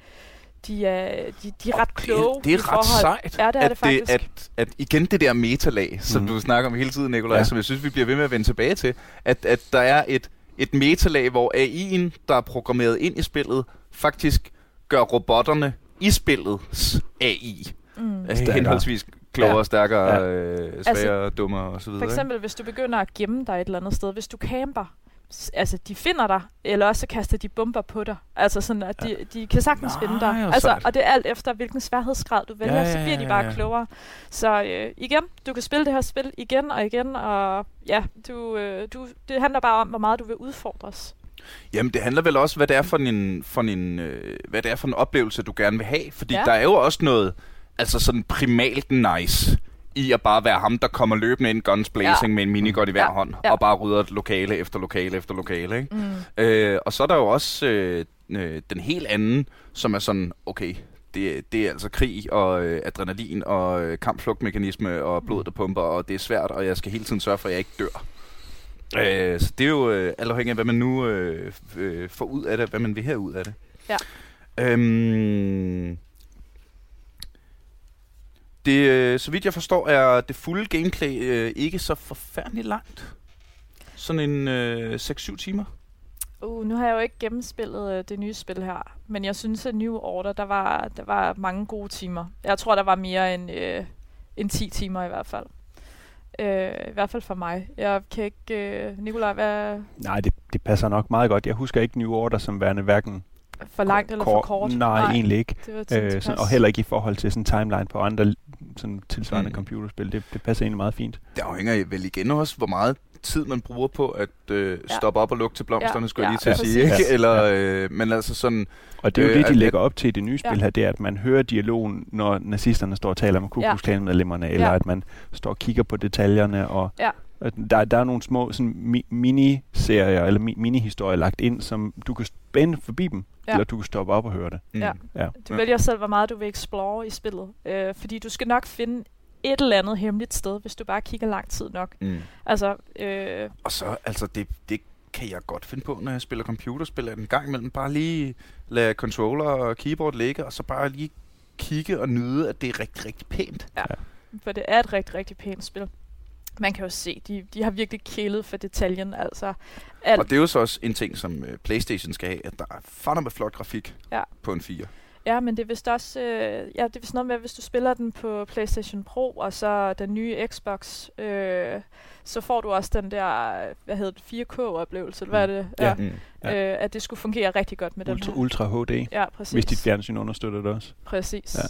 Speaker 1: de er, de, de er ret kloge.
Speaker 2: Det, det
Speaker 1: i
Speaker 2: er ret
Speaker 1: forhold-
Speaker 2: sejt,
Speaker 1: Ja, det er
Speaker 2: at,
Speaker 1: det faktisk.
Speaker 2: at, at igen det der metalag, som
Speaker 3: Mhm.
Speaker 2: du snakker om hele tiden, Nikolaj,
Speaker 3: Ja.
Speaker 2: ja. som jeg synes, vi bliver ved med at vende tilbage til, at, at der er et, et metalag, hvor AI'en, der er programmeret ind i spillet, faktisk gør robotterne i spillets AI
Speaker 1: Mm.
Speaker 3: Stærkere.
Speaker 2: henholdsvis klogere,
Speaker 3: Ja.
Speaker 2: stærkere,
Speaker 3: Ja.
Speaker 2: øh, svagere, altså, dummere osv.
Speaker 1: For eksempel, hvis du begynder at gemme dig et eller andet sted, hvis du camper, altså de finder dig, eller også så kaster de bomber på dig. Altså sådan, at de, de kan sagtens
Speaker 2: Nej,
Speaker 1: finde dig. Altså,
Speaker 2: sejt.
Speaker 1: og det er alt efter, hvilken sværhedsgrad du vælger,
Speaker 2: Ja, ja,
Speaker 1: så bliver de
Speaker 2: ja,
Speaker 1: bare
Speaker 2: ja.
Speaker 1: klogere. Så øh, igen, du kan spille det her spil igen og igen, og ja, du, øh, du, det handler bare om, hvor meget du vil udfordres.
Speaker 2: Jamen, det handler vel også, hvad det er for en, for en, øh, hvad det er for en oplevelse, du gerne vil have. Fordi
Speaker 1: Ja.
Speaker 2: ja. der er jo også noget, altså sådan primalt nice i at bare være ham, der kommer løbende ind guns blazing
Speaker 1: Ja.
Speaker 2: med en minigun i hver
Speaker 1: Ja.
Speaker 2: hånd,
Speaker 1: Ja.
Speaker 2: og bare rydder lokale efter lokale efter lokale, ikke?
Speaker 1: Mm.
Speaker 2: Øh, og så er der jo også øh, øh, den helt anden, som er sådan, okay, det, det er altså krig og øh, adrenalin og øh, kampflugtmekanisme og blod, der pumper, og det er svært, og jeg skal hele tiden sørge for, at jeg ikke dør. Øh, så det er jo øh, alt afhængigt af, hvad man nu øh, øh, får ud af det, hvad man vil have ud af det.
Speaker 1: Ja.
Speaker 2: Øhm, det, øh, så vidt jeg forstår, er det fulde gameplay øh, ikke så forfærdeligt langt. Sådan en øh, 6-7 timer.
Speaker 1: Uh, nu har jeg jo ikke gennemspillet øh, det nye spil her, men jeg synes, at New Order, der var, der var mange gode timer. Jeg tror, der var mere end, øh, end 10 timer i hvert fald. Øh, I hvert fald for mig. Jeg kan ikke... Øh, Nikolaj, hvad
Speaker 3: Nej, det, det passer nok meget godt. Jeg husker ikke New Order som værende hverken
Speaker 1: for langt eller for kort?
Speaker 3: Nej, Nej, egentlig ikke.
Speaker 1: Det var
Speaker 3: Øh, sådan, og heller ikke i forhold til sådan en timeline på andre sådan tilsvarende
Speaker 2: Mm.
Speaker 3: computerspil. Det, det passer egentlig meget fint.
Speaker 2: Det afhænger vel igen også, hvor meget tid man bruger på at øh,
Speaker 1: Ja.
Speaker 2: stoppe op og lukke til blomsterne,
Speaker 1: Ja,
Speaker 2: skulle jeg
Speaker 1: ja,
Speaker 2: lige til at
Speaker 1: præcis.
Speaker 2: sige. Ikke?
Speaker 3: Ja.
Speaker 2: Eller, øh, men altså sådan,
Speaker 3: Og det er jo
Speaker 2: Øh,
Speaker 3: det, de
Speaker 2: at-
Speaker 3: lægger op til i det nye spil
Speaker 1: Ja.
Speaker 3: her, det er, at man hører dialogen, når nazisterne står og taler med Ku Klux Klan-medlemmerne, eller
Speaker 1: Ja.
Speaker 3: at man står og kigger på detaljerne, og
Speaker 1: Ja.
Speaker 3: Der, der er nogle små sådan, mi- mini-serier, eller mi- mini-historier lagt ind, som du kan spænde forbi dem,
Speaker 1: Ja.
Speaker 3: eller du kan stoppe op og høre det.
Speaker 2: mm.
Speaker 1: Ja.
Speaker 3: Ja.
Speaker 1: Du
Speaker 2: Ja.
Speaker 1: vælger selv, hvor meget du vil explore i spillet. Øh, fordi du skal nok finde et eller andet hemmeligt sted, hvis du bare kigger lang tid nok.
Speaker 2: Mm.
Speaker 1: Altså, øh,
Speaker 2: Og så, altså, det, det kan jeg godt finde på, når jeg spiller computerspil, at en gang imellem bare lige lade controller og keyboard ligge, og så bare lige kigge og nyde, at det er rigtig, rigtig pænt.
Speaker 1: for det er et rigtig, rigtig pænt spil. Man kan jo se, de, de har virkelig kælet for detaljen. Altså, alt,
Speaker 2: Og det er jo så også en ting, som øh, Playstation skal have, at der er fandme flot grafik
Speaker 1: Ja.
Speaker 2: på en 4.
Speaker 1: Ja, men det er vist også, øh, ja, det er vist noget med, at hvis du spiller den på PlayStation Pro, og så den nye Xbox, øh, så får du også den der, hvad hedder det, 4K-oplevelse, eller hvad er det?
Speaker 3: Ja.
Speaker 2: Mm.
Speaker 3: Ja.
Speaker 1: Øh, at det skulle fungere rigtig godt med den
Speaker 3: Ultra,
Speaker 1: her.
Speaker 3: Ultra HD,
Speaker 1: Ja, præcis.
Speaker 3: hvis dit fjernsyn understøtter det også.
Speaker 1: Præcis.
Speaker 3: Ja.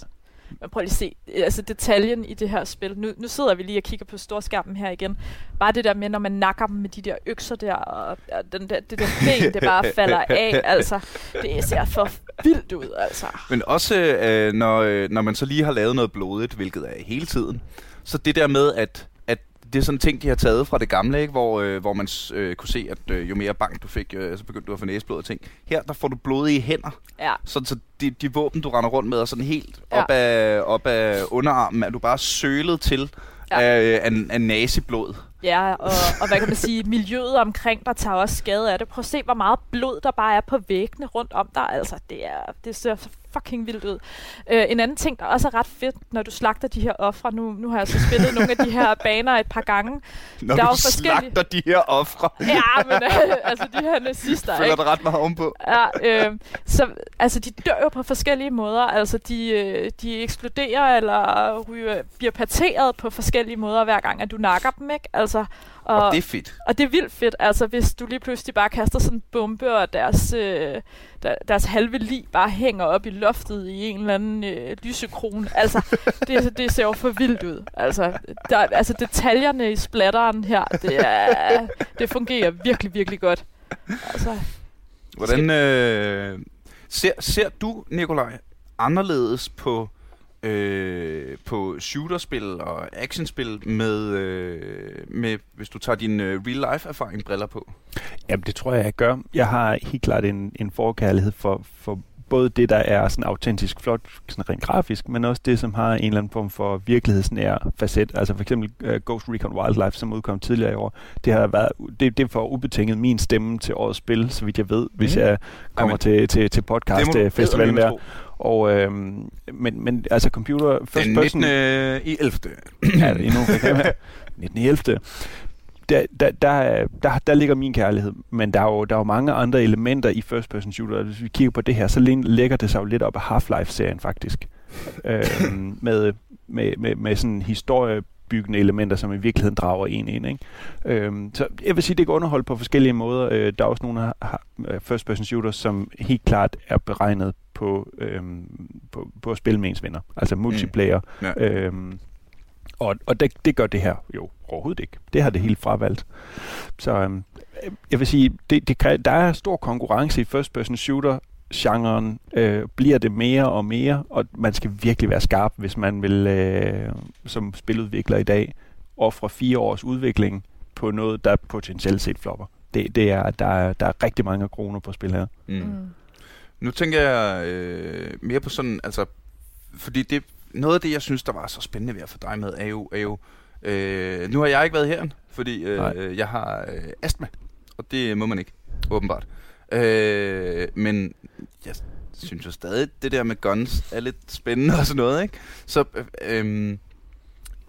Speaker 1: Men prøv lige at se, altså detaljen i det her spil. Nu, nu sidder vi lige og kigger på storskærmen her igen. Bare det der med, når man nakker dem med de der økser der, og og den der, det der ben, det bare falder af. Altså, det ser for vildt ud, altså.
Speaker 2: Men også, øh, når, øh, når man så lige har lavet noget blodigt, hvilket er hele tiden, så det der med, at det er sådan en ting, de har taget fra det gamle, ikke? Hvor, øh, hvor man øh, kunne se, at øh, jo mere bank du fik, øh, så begyndte du at få næseblod og ting. Her, der får du blodige hænder,
Speaker 1: Ja,
Speaker 2: sådan så de, de våben, du render rundt med, er sådan helt
Speaker 1: Ja.
Speaker 2: op, af, op af underarmen, er du bare sølet til
Speaker 1: Ja.
Speaker 2: af, af, af naziblod.
Speaker 1: ja og, og hvad kan man sige, miljøet omkring dig tager også skade af det. Prøv at se, hvor meget blod der bare er på væggene rundt om dig. Altså, det, er, det ser så fucking vildt ud. Øh, en anden ting, der også er ret fedt, når du slagter de her ofre, nu, nu har jeg så spillet nogle af de her baner et par gange.
Speaker 2: Når
Speaker 1: Der er
Speaker 2: du
Speaker 1: jo forskellige-
Speaker 2: slagter de her ofre,
Speaker 1: Ja, men øh, altså de her nazister,
Speaker 2: føler
Speaker 1: ikke?
Speaker 2: dig ret meget ovenpå.
Speaker 1: Ja, øh, så altså de dør jo på forskellige måder. Altså de, øh, de eksploderer eller ryger, bliver parteret på forskellige måder hver gang, at du nakker dem, ikke? Altså, og,
Speaker 2: Og det er fedt.
Speaker 1: og det er vildt fedt, altså hvis du lige pludselig bare kaster sådan en bombe, og deres, øh, der, deres halve lig bare hænger op i loftet i en eller anden øh, lysekrone. Altså, det, det ser jo for vildt ud. Altså, der, altså detaljerne i splatteren her, det, er, det fungerer virkelig, virkelig godt. Altså,
Speaker 2: Hvordan øh, ser, ser du, Nikolaj, anderledes på øh, på shooterspil og actionspil med, øh, med hvis du tager din øh, real-life-erfaring briller på?
Speaker 3: Jamen, det tror jeg, jeg gør. Jeg har helt klart en, en forkærlighed for, for både det, der er sådan autentisk flot, sådan rent grafisk, men også det, som har en eller anden form for virkelighedsnær facet. Altså for eksempel uh, Ghost Recon Wildlife, som udkom tidligere i år. Det har været, det, det får ubetinget min stemme til årets spil, så vidt jeg ved, hvis mm. jeg kommer Jamen, til, til, til podcast-festivalen der. Og, øhm, men, men altså computer...
Speaker 2: First Den 19. Person, i 11.
Speaker 3: ja, endnu. 19. i 11 der, der, der, der, der ligger min kærlighed, men der er, jo, der er jo mange andre elementer i first person shooter. Hvis vi kigger på det her, så lægger det sig jo lidt op af Half-Life-serien faktisk. øhm, med, med, med, med sådan historiebyggende elementer, som i virkeligheden drager en ind. Ikke? Øhm, så jeg vil sige, det kan underholde på forskellige måder. Øh, der er også nogle af first person shooters, som helt klart er beregnet på, øhm, på, på at spille med ens venner. Altså multiplayer. Mm. Ja. Øhm, og, og det, det gør det her jo overhovedet ikke. Det har det helt fravalgt. Så øhm, jeg vil sige, det, det kan, der er stor konkurrence i first person shooter genren øh, bliver det mere og mere, og man skal virkelig være skarp, hvis man vil øh, som spiludvikler i dag ofre fire års udvikling på noget, der potentielt set flopper. Det, det er, der, er, der er rigtig mange kroner på spil her. Mm. Mm.
Speaker 2: Nu tænker jeg øh, mere på sådan, altså, fordi det, noget af det, jeg synes, der var så spændende ved at få dig med, er jo, er jo øh, nu har jeg ikke været her, fordi øh, jeg har øh, astma, og det må man ikke, åbenbart. Øh, men jeg synes jo stadig, det der med guns er lidt spændende og sådan noget, ikke? Så øh, øh,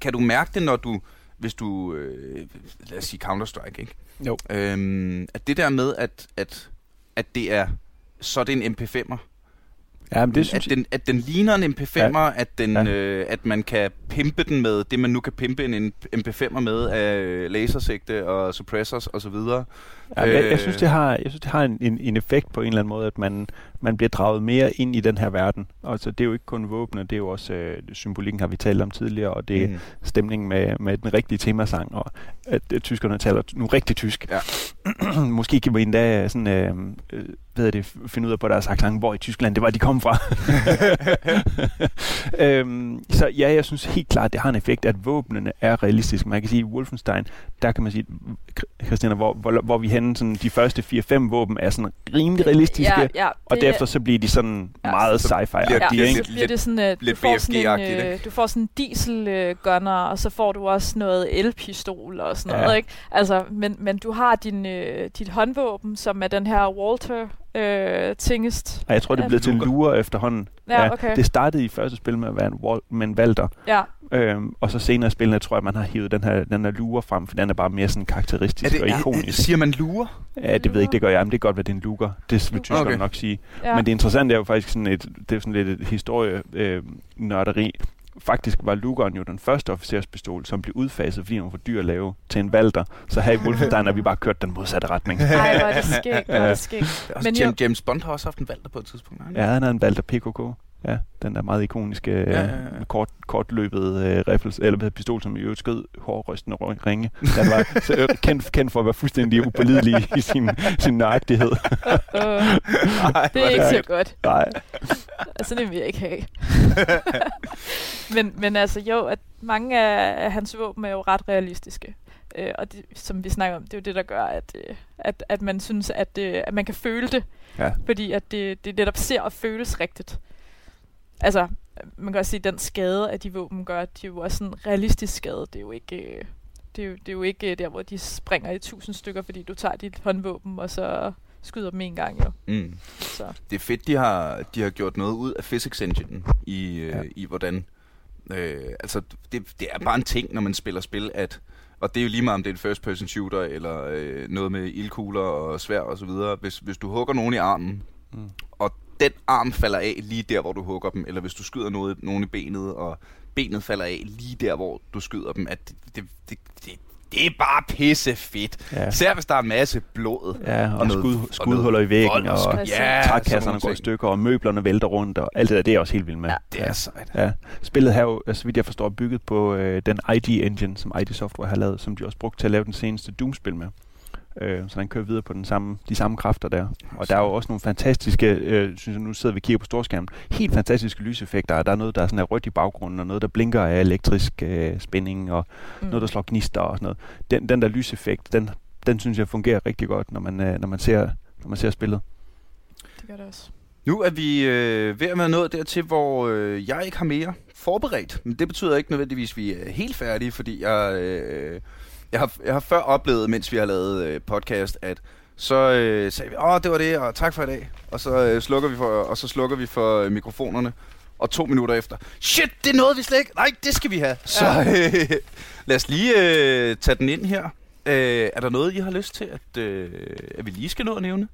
Speaker 2: kan du mærke det, når du, hvis du, øh, lad os sige Counter-Strike, ikke?
Speaker 3: Jo.
Speaker 2: Øh, at det der med, at, at, at det er, så er det en MP5'er,
Speaker 3: Ja, men det synes
Speaker 2: at, den, at den ligner en MP5'er, ja. at, den, ja. øh, at man kan pimpe den med det, man nu kan pimpe en MP5'er med af lasersigte og suppressors osv.
Speaker 3: Ja, øh, jeg, jeg, synes, det har, jeg synes, det har en, en, en effekt på en eller anden måde, at man, man bliver draget mere ind i den her verden. Altså, det er jo ikke kun våbne, det er jo også øh, symbolikken, har vi talt om tidligere, og det er mm. stemningen med, med den rigtige temasang, og at øh, tyskerne taler nu rigtig tysk. Ja. Måske kan vi endda sådan, øh, øh, ved det, finde ud af på deres accent, hvor i Tyskland det var, de kom fra. øhm, så ja, jeg synes helt klart, det har en effekt, at våbnene er realistiske. Man kan sige, at Wolfenstein, der kan man sige, Christina, hvor, hvor, hvor vi henne, sådan, de første 4-5 våben er sådan rimelig realistiske, ja, ja, og derefter så bliver de sådan ja, meget sci-fi-agtige.
Speaker 1: Ja, så bliver det sådan, uh, lidt du, får sådan en, uh, du får sådan en diesel-gunner, og så får du også noget elpistol og sådan ja. noget, ikke? Altså, men, men du har din, uh, dit håndvåben, som er den her Walter øh, tingest.
Speaker 3: Ja, jeg tror, det er blevet til lure efterhånden. Ja, okay. Det startede i første spil med at være en, wall, med en valter.
Speaker 1: Ja.
Speaker 3: Øhm, og så senere i spillene tror jeg, man har hivet den her, den her lure frem, for den er bare mere sådan karakteristisk det, og ikonisk. Er,
Speaker 2: siger man lure?
Speaker 3: Ja, det ved jeg ikke, det gør jeg, men det er godt, hvad det er en luger. Det vil tyskerne okay. nok sige. Ja. Men det interessante er jo faktisk sådan et, det er sådan lidt et historie øh, nørderi faktisk var Lugeren jo den første officerspistol, som blev udfaset, fordi den var for dyr at lave til en valter. Så her i Wolfenstein har vi bare kørt den modsatte retning.
Speaker 1: Nej, hvor er det skægt, hvor er det skægt.
Speaker 2: Men James, James Bond har også haft en valter på et tidspunkt.
Speaker 3: Ja, han har en valter PKK. Ja, den der meget ikoniske, ja, ja, ja. kort, kortløbet uh, rifles, eller pistol, som i øvrigt skød hårrystende ringe. Den var så, øh, kendt, kendt for at være fuldstændig upålidelig i sin, sin nøjagtighed. Uh,
Speaker 1: det er ikke så godt. Nej. Altså, det vil jeg ikke have. men, men altså jo, at mange af hans våben er jo ret realistiske. Uh, og det, som vi snakker om, det er jo det, der gør, at, uh, at, at man synes, at, at man kan føle det. Ja. Fordi at det, det netop ser og føles rigtigt altså, man kan også sige, at den skade, at de våben gør, det er jo også en realistisk skade. Det er jo ikke, øh, det er jo, det er jo ikke øh, der, hvor de springer i tusind stykker, fordi du tager dit håndvåben, og så skyder dem en gang, jo. Mm.
Speaker 2: Så. Det er fedt, de har, de har gjort noget ud af physics engine i, øh, ja. i hvordan... Øh, altså, det, det er bare en ting, når man spiller spil, at og det er jo lige meget, om det er en first person shooter, eller øh, noget med ildkugler og svær og så videre. Hvis, hvis du hugger nogen i armen, mm. og den arm falder af lige der, hvor du hugger dem, eller hvis du skyder noget, nogen i benet, og benet falder af lige der, hvor du skyder dem, at det, det, det, det, det er bare pisse fedt. Ja. Især hvis der er en masse blod.
Speaker 3: Ja, og, og noget, skud, skudhuller i væggen, og, og ja, trækasserne går i stykker, og møblerne vælter rundt, og alt det der, det er også helt vildt med. Ja,
Speaker 2: det er sejt.
Speaker 3: Ja. Spillet her jo, så vidt jeg forstår, bygget på øh, den ID Engine, som ID Software har lavet, som de også brugt til at lave den seneste Doom-spil med. Øh, så den kører videre på den samme, de samme kræfter der. Og der er jo også nogle fantastiske, øh, synes jeg, nu sidder vi og kigger på storskærmen, helt fantastiske lyseffekter. Der er noget, der er sådan er rødt i baggrunden, og noget, der blinker af elektrisk øh, spænding, og mm. noget, der slår gnister og sådan noget. Den, den der lyseffekt, den, den synes jeg fungerer rigtig godt, når man, øh, når man, ser, når man ser spillet.
Speaker 1: Det gør det også.
Speaker 2: Nu er vi øh, ved at være nået dertil, hvor øh, jeg ikke har mere forberedt. Men det betyder ikke nødvendigvis, at vi er helt færdige, fordi jeg, øh, jeg, har, jeg har før oplevet, mens vi har lavet øh, podcast, at så øh, sagde vi, åh, det var det, og tak for i dag. Og så, øh, slukker, vi for, og så slukker vi for øh, mikrofonerne. Og to minutter efter, shit, det noget, vi slet ikke... Nej, det skal vi have. Så øh, lad os lige øh, tage den ind her. Øh, er der noget, I har lyst til, at, øh, at vi lige skal nå at nævne?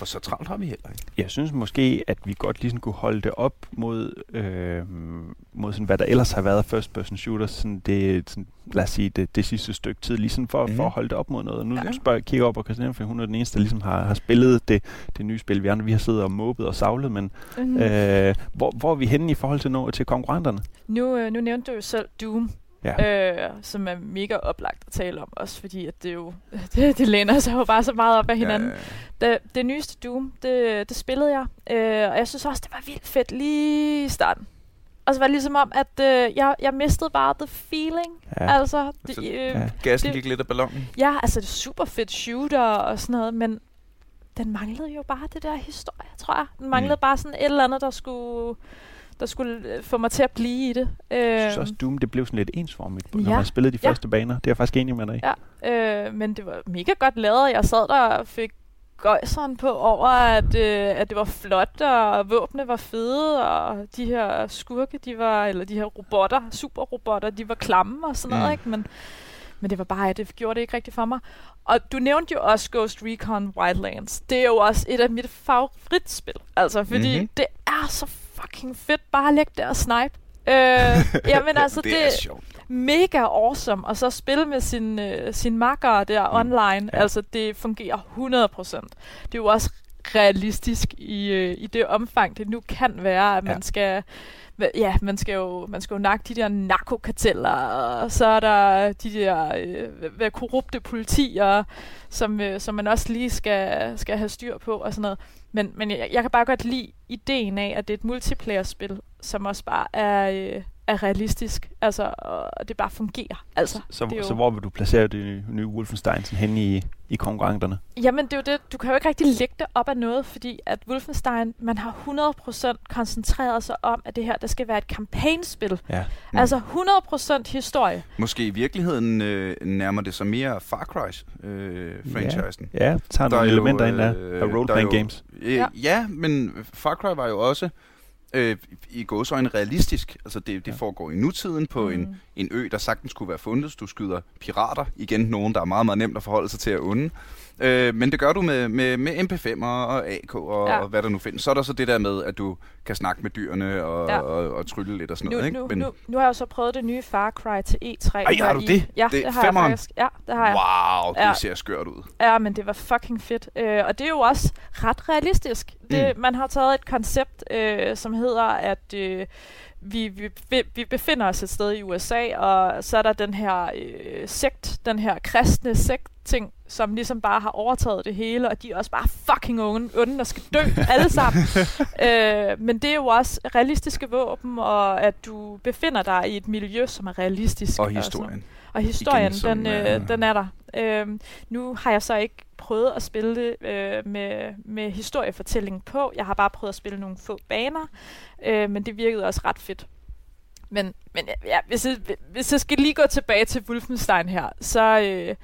Speaker 2: For så travlt har vi heller ikke.
Speaker 3: Jeg synes måske, at vi godt lige sådan kunne holde det op mod, øh, mod sådan, hvad der ellers har været first person shooters, sådan det, sådan, lad os sige, det, det sidste stykke tid, lige sådan for, mm. for at holde det op mod noget. Nu ja. spørger jeg kigger op på Christian, for hun er den eneste, der ligesom har, har spillet det, det nye spil. Vi andre, vi har siddet og måbet og savlet, men mm. øh, hvor, hvor er vi henne i forhold til, noget, til konkurrenterne?
Speaker 1: Nu, øh, nu nævnte du jo selv Doom, ja. øh, som er mega oplagt at tale om, også fordi at det jo det, det læner sig jo bare så meget op af hinanden. Ja. Det, det nyeste Doom, det, det spillede jeg, øh, og jeg synes også, det var vildt fedt lige i starten. Og så var det ligesom om, at øh, jeg, jeg mistede bare the feeling. Ja. Altså, det,
Speaker 2: øh, ja. Gassen det, gik lidt af ballonen.
Speaker 1: Ja, altså det er super fedt shooter og sådan noget, men den manglede jo bare det der historie, tror jeg. Den manglede mm. bare sådan et eller andet, der skulle der skulle øh, få mig til at blive i det.
Speaker 3: Jeg synes også, øhm, Doom det blev sådan lidt ensformigt, ja. når man spillede de ja. første baner. Det er jeg faktisk enig med dig i.
Speaker 1: Ja, øh, men det var mega godt lavet. Jeg sad der og fik gøjseren på over, at, øh, at det var flot, og våbne var fede, og de her skurke, de var, eller de her robotter, superrobotter, de var klamme og sådan mm. noget, ikke? Men, men det var bare, det gjorde det ikke rigtigt for mig. Og du nævnte jo også Ghost Recon Wildlands. Det er jo også et af mit favoritspil. Altså, fordi mm-hmm. det er så fucking fedt bare at lægge der og snipe. Øh, jamen altså, det, det er sjovt. mega awesome. Og så spille med sin, øh, sin makker der mm. online. Ja. Altså, det fungerer 100%. Det er jo også realistisk i, øh, i det omfang, det nu kan være, at ja. man skal ja, man skal jo, man skal jo nakke de der narkokarteller, og så er der de der øh, korrupte politier, som, øh, som man også lige skal, skal have styr på og sådan noget. Men, men jeg, jeg kan bare godt lide ideen af, at det er et multiplayer-spil, som også bare er, øh, er realistisk, altså, og det bare fungerer. Altså,
Speaker 3: så,
Speaker 1: det
Speaker 3: jo... så hvor vil du placere det nye Wolfenstein hen i, i konkurrenterne?
Speaker 1: Jamen, det er jo det. Du kan jo ikke rigtig lægge det op af noget, fordi at Wolfenstein, man har 100% koncentreret sig om, at det her, der skal være et kampagnespil. Ja. Mm. Altså 100% historie.
Speaker 2: Måske i virkeligheden øh, nærmer det sig mere Far Cry-franchisen.
Speaker 3: Øh, ja. ja, tager nogle elementer jo, ind af, øh, af role-playing games.
Speaker 2: Øh, ja. ja, men Far Cry var jo også øh, i gåsøjne realistisk. Altså det, det ja. foregår i nutiden på mm. en, en ø, der sagtens kunne være fundet. Du skyder pirater. Igen nogen, der er meget, meget nemt at forholde sig til at onde. Øh, men det gør du med, med, med MP5'er og AK og, ja. og hvad der nu findes. Så er der så det der med, at du kan snakke med dyrene og, ja. og, og trylle lidt og sådan
Speaker 1: nu,
Speaker 2: noget. Ikke?
Speaker 1: Nu, Men, nu, nu har jeg jo så prøvet det nye Far Cry til E3. Ej,
Speaker 2: har du det?
Speaker 1: Ja,
Speaker 2: det,
Speaker 1: det har femmeren? jeg faktisk. Ja, det har jeg.
Speaker 2: Wow, det ja. ser skørt ud.
Speaker 1: Ja, men det var fucking fedt. Øh, og det er jo også ret realistisk. Det, mm. Man har taget et koncept, øh, som hedder, at... Øh, vi, vi, vi befinder os et sted i USA, og så er der den her øh, sekt, den her kristne sekt ting, som ligesom bare har overtaget det hele, og de er også bare fucking onde, onde og skal dø alle sammen. øh, men det er jo også realistiske våben, og at du befinder dig i et miljø, som er realistisk.
Speaker 2: Og historien.
Speaker 1: Og, og historien, Igen, den, øh, den er der. Øh, nu har jeg så ikke prøvet at spille det øh, med, med historiefortælling på. Jeg har bare prøvet at spille nogle få baner, øh, men det virkede også ret fedt. Men, men ja, hvis, jeg, hvis jeg skal lige gå tilbage til Wolfenstein her, så... Øh,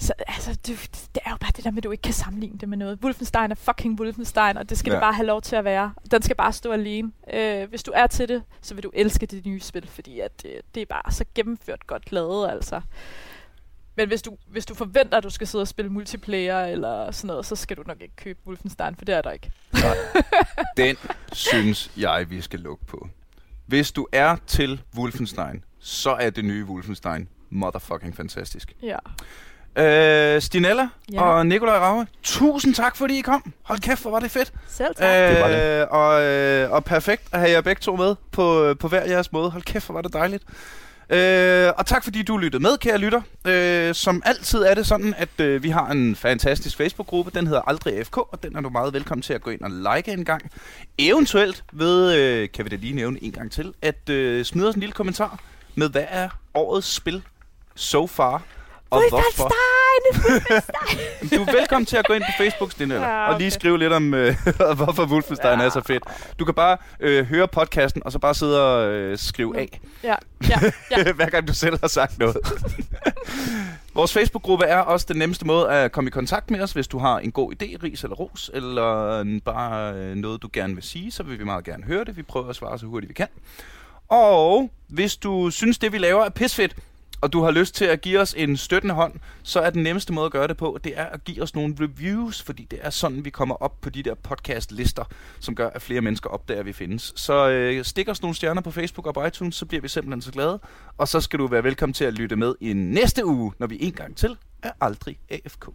Speaker 1: så altså, det, det er jo bare det der med, at du ikke kan sammenligne det med noget. Wolfenstein er fucking Wolfenstein, og det skal ja. det bare have lov til at være. Den skal bare stå alene. Øh, hvis du er til det, så vil du elske det nye spil, fordi at det, det er bare så gennemført godt lavet, altså. Men hvis du, hvis du forventer, at du skal sidde og spille multiplayer eller sådan noget, så skal du nok ikke købe Wolfenstein, for det er der ikke. Nej.
Speaker 2: Den synes jeg, vi skal lukke på. Hvis du er til Wolfenstein, så er det nye Wolfenstein motherfucking fantastisk.
Speaker 1: Ja.
Speaker 2: Øh, Stinella ja. og Nikolaj Rave, tusind tak, fordi I kom. Hold kæft, hvor var det fedt.
Speaker 1: Selv tak. Øh,
Speaker 3: det var det.
Speaker 2: Og, øh, og perfekt at have jer begge to med på, på hver jeres måde. Hold kæft, hvor var det dejligt. Øh, og tak fordi du lyttede med, kære lytter. Øh, som altid er det sådan, at øh, vi har en fantastisk Facebook-gruppe. Den hedder Aldrig FK, og den er du meget velkommen til at gå ind og like en gang. Eventuelt ved, øh, kan vi da lige nævne en gang til, at øh, smide os en lille kommentar med, hvad er årets spil so far, og hvorfor. du er velkommen til at gå ind på Facebook, Stine, ja, okay. og lige skrive lidt om, øh, hvorfor Wolfenstein ja. er så fedt. Du kan bare øh, høre podcasten, og så bare sidde og øh, skrive af.
Speaker 1: Ja. ja. ja.
Speaker 2: Hver gang du selv har sagt noget. Vores Facebook-gruppe er også den nemmeste måde at komme i kontakt med os. Hvis du har en god idé, ris eller ros, eller bare øh, noget, du gerne vil sige, så vil vi meget gerne høre det. Vi prøver at svare så hurtigt vi kan. Og hvis du synes, det vi laver er pisfedt, og du har lyst til at give os en støttende hånd, så er den nemmeste måde at gøre det på, det er at give os nogle reviews, fordi det er sådan, vi kommer op på de der podcast-lister, som gør, at flere mennesker opdager, at vi findes. Så øh, stik os nogle stjerner på Facebook og på iTunes, så bliver vi simpelthen så glade. Og så skal du være velkommen til at lytte med i næste uge, når vi en gang til er aldrig AFK.